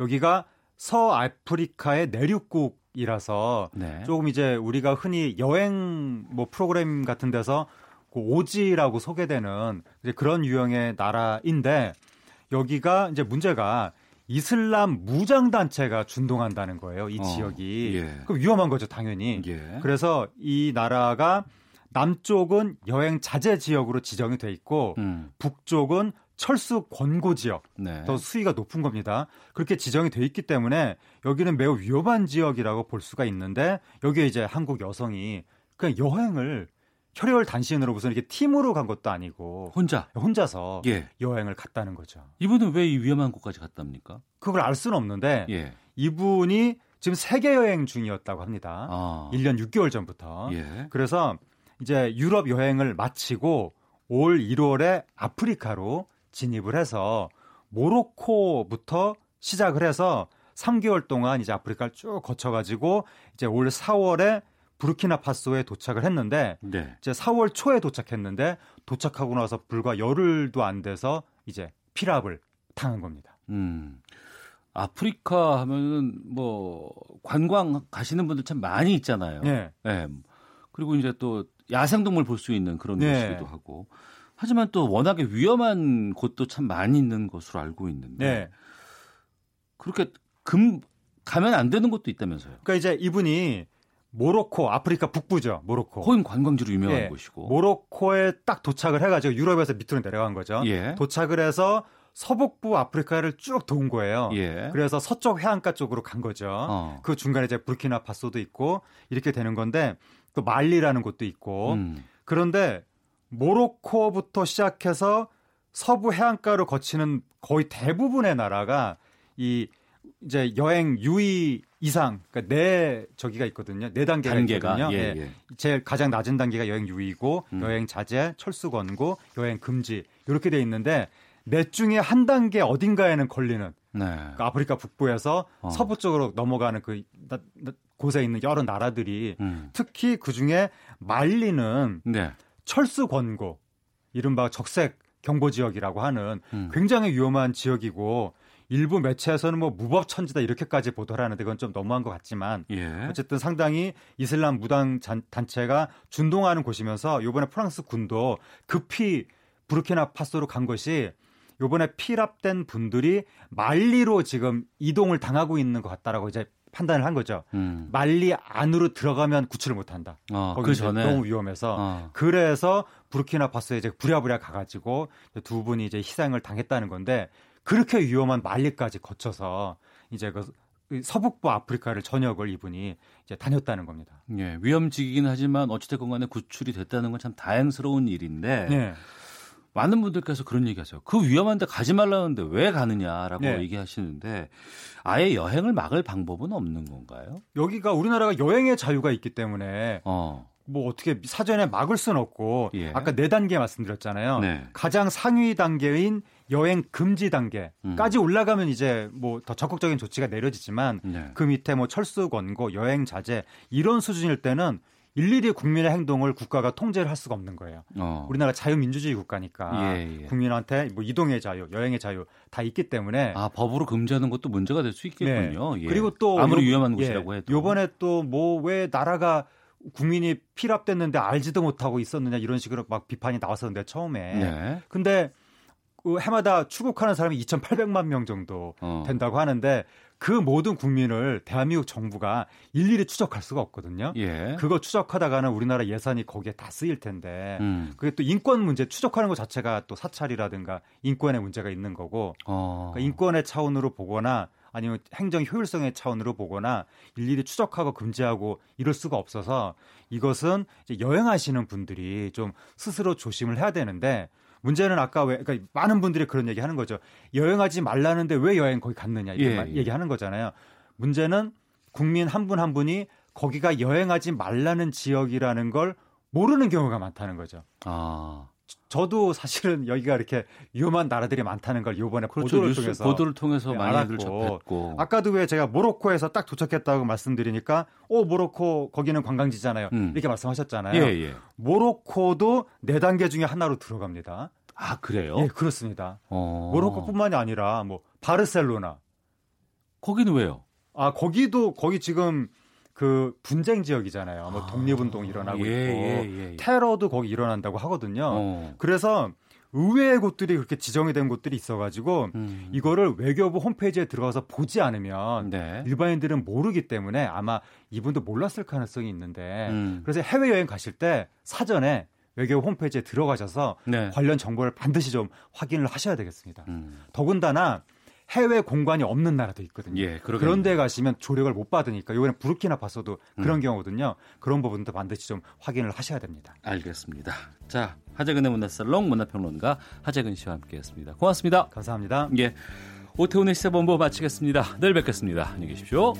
Speaker 15: 여기가 서아프리카의 내륙국이라서 네. 조금 이제 우리가 흔히 여행 뭐 프로그램 같은 데서 그 오지라고 소개되는 그런 유형의 나라인데 여기가 이제 문제가 이슬람 무장 단체가 준동한다는 거예요. 이 어, 지역이. 예. 그럼 위험한 거죠, 당연히. 예. 그래서 이 나라가 남쪽은 여행 자제 지역으로 지정이 돼 있고 음. 북쪽은 철수 권고 지역 네. 더 수위가 높은 겁니다. 그렇게 지정이 돼 있기 때문에 여기는 매우 위험한 지역이라고 볼 수가 있는데 여기에 이제 한국 여성이 그냥 여행을 혈혈 단신으로 무슨 이렇게 팀으로 간 것도 아니고
Speaker 2: 혼자
Speaker 15: 혼자서 예. 여행을 갔다는 거죠.
Speaker 2: 이분은 왜 이 위험한 곳까지 갔답니까?
Speaker 15: 그걸 알 수는 없는데 예. 이분이 지금 세계 여행 중이었다고 합니다. 아. 1년 6개월 전부터. 예. 그래서 이제 유럽 여행을 마치고 올 1월에 아프리카로 진입을 해서 모로코부터 시작을 해서 3개월 동안 이제 아프리카를 쭉 거쳐가지고 이제 올 4월에 부르키나파소에 도착을 했는데 네. 이제 4월 초에 도착했는데 도착하고 나서 불과 열흘도 안 돼서 이제 피랍을 당한 겁니다. 음.
Speaker 2: 아프리카 하면은 뭐 관광 가시는 분들 참 많이 있잖아요. 네. 네. 그리고 이제 또 야생동물 볼 수 있는 그런 네. 곳이기도 하고. 하지만 또 워낙에 위험한 곳도 참 많이 있는 것으로 알고 있는데. 네. 그렇게 금 가면 안 되는 곳도 있다면서요.
Speaker 15: 그러니까 이제 이분이 모로코, 아프리카 북부죠. 모로코.
Speaker 2: 거긴 관광지로 유명한 예. 곳이고.
Speaker 15: 모로코에 딱 도착을 해가지고 유럽에서 밑으로 내려간 거죠. 예. 도착을 해서 서북부 아프리카를 쭉 도운 거예요. 예. 그래서 서쪽 해안가 쪽으로 간 거죠. 어. 그 중간에 이제 부르키나파소도 있고 이렇게 되는 건데 또 말리라는 곳도 있고 음. 그런데 모로코부터 시작해서 서부 해안가로 거치는 거의 대부분의 나라가 이 이제 여행 유의 이상 그러니까 네 저기가 있거든요. 네 단계가, 단계가 있거든요. 예, 예. 예. 제일 가장 낮은 단계가 여행 유의고 음. 여행 자제, 철수 권고, 여행 금지 이렇게 돼 있는데 넷 중에 한 단계 어딘가에는 걸리는 네. 그 아프리카 북부에서 어. 서부 쪽으로 넘어가는 그 나, 나, 곳에 있는 여러 나라들이 음. 특히 그 중에 말리는 네. 철수 권고 이른바 적색 경보 지역이라고 하는 음. 굉장히 위험한 지역이고 일부 매체에서는 뭐 무법천지다 이렇게까지 보도를 하는데 그건 좀 너무한 것 같지만 예. 어쨌든 상당히 이슬람 무당 단체가 준동하는 곳이면서 요번에 프랑스 군도 급히 부르키나파소로 간 것이 요번에 피랍된 분들이 말리로 지금 이동을 당하고 있는 것 같다라고 이제 판단을 한 거죠. 음. 말리 안으로 들어가면 구출을 못 한다. 어, 거기 그 전에 너무 위험해서 어. 그래서 부르키나파소에 이제 부랴부랴 가가지고 두 분이 이제 희생을 당했다는 건데 그렇게 위험한 말리까지 거쳐서 이제 그 서북부 아프리카를 전역을 이분이 이제 다녔다는 겁니다.
Speaker 2: 예, 위험지기긴 하지만 어찌됐건 간에 구출이 됐다는 건 참 다행스러운 일인데 예. 많은 분들께서 그런 얘기하세요. 그 위험한데 가지 말라는데 왜 가느냐라고 네. 얘기하시는데 아예 여행을 막을 방법은 없는 건가요?
Speaker 15: 여기가 우리나라가 여행의 자유가 있기 때문에 어. 뭐 어떻게 사전에 막을 수는 없고 예. 아까 네 단계 말씀드렸잖아요. 네. 가장 상위 단계인 여행 금지 단계까지 음. 올라가면 이제 뭐 더 적극적인 조치가 내려지지만 네. 그 밑에 뭐 철수 권고, 여행 자제 이런 수준일 때는 일일이 국민의 행동을 국가가 통제를 할 수가 없는 거예요. 어. 우리나라 자유민주주의 국가니까 예, 예. 국민한테 뭐 이동의 자유, 여행의 자유 다 있기 때문에
Speaker 2: 아 법으로 금지하는 것도 문제가 될 수 있겠군요. 네. 예. 그리고 또 아무리 요, 위험한 곳이라고
Speaker 15: 예.
Speaker 2: 해도
Speaker 15: 요번에 또 뭐 왜 나라가 국민이 피랍됐는데 알지도 못하고 있었느냐 이런 식으로 막 비판이 나왔었는데 처음에. 네. 근데 그 해마다 출국하는 사람이 2,800만 명 정도 어. 된다고 하는데 그 모든 국민을 대한민국 정부가 일일이 추적할 수가 없거든요. 예. 그거 추적하다가는 우리나라 예산이 거기에 다 쓰일 텐데 음. 그게 또 인권 문제 추적하는 것 자체가 또 사찰이라든가 인권의 문제가 있는 거고 어. 그러니까 인권의 차원으로 보거나 아니면 행정 효율성의 차원으로 보거나 일일이 추적하고 금지하고 이럴 수가 없어서 이것은 이제 여행하시는 분들이 좀 스스로 조심을 해야 되는데 문제는 아까 왜 그러니까 많은 분들이 그런 얘기 하는 거죠. 여행하지 말라는데 왜 여행 거기 갔느냐 이런 예, 예. 얘기하는 거잖아요. 문제는 국민 한 분한 한 분이 거기가 여행하지 말라는 지역이라는 걸 모르는 경우가 많다는 거죠. 아. 저도 사실은 여기가 이렇게 위험한 나라들이 많다는 걸 이번에 그렇죠. 보도를 통해서
Speaker 2: 보도를 통해서 네, 많이 접했고
Speaker 15: 아까도 왜 제가 모로코에서 딱 도착했다고 말씀드리니까 오 모로코 거기는 관광지잖아요 음. 이렇게 말씀하셨잖아요. 예, 예. 모로코도 네 단계 중에 하나로 들어갑니다.
Speaker 2: 아 그래요?
Speaker 15: 예, 그렇습니다. 어. 모로코뿐만이 아니라 뭐 바르셀로나
Speaker 2: 거기는 왜요?
Speaker 15: 아 거기도 거기 지금 그 분쟁 지역이잖아요. 뭐 독립운동 일어나고 예, 있고 예, 예, 예. 테러도 거기 일어난다고 하거든요. 어. 그래서 의외의 곳들이 그렇게 지정이 된 곳들이 있어가지고 음. 이거를 외교부 홈페이지에 들어가서 보지 않으면 네. 일반인들은 모르기 때문에 아마 이분도 몰랐을 가능성이 있는데 음. 그래서 해외 여행 가실 때 사전에 외교부 홈페이지에 들어가셔서 네. 관련 정보를 반드시 좀 확인을 하셔야 되겠습니다. 음. 더군다나 해외 공관이 없는 나라도 있거든요. 예, 그런 데 가시면 조력을 못 받으니까 이번에 부르키나파소도 그런 음. 경우거든요. 그런 부분도 반드시 좀 확인을 하셔야 됩니다.
Speaker 2: 알겠습니다. 자, 하재근의 문화살롱 문화평론가 하재근 씨와 함께했습니다. 고맙습니다.
Speaker 15: 감사합니다.
Speaker 2: 예, 오태훈의 시사본부 마치겠습니다. 내일 뵙겠습니다. 안녕히 계십시오.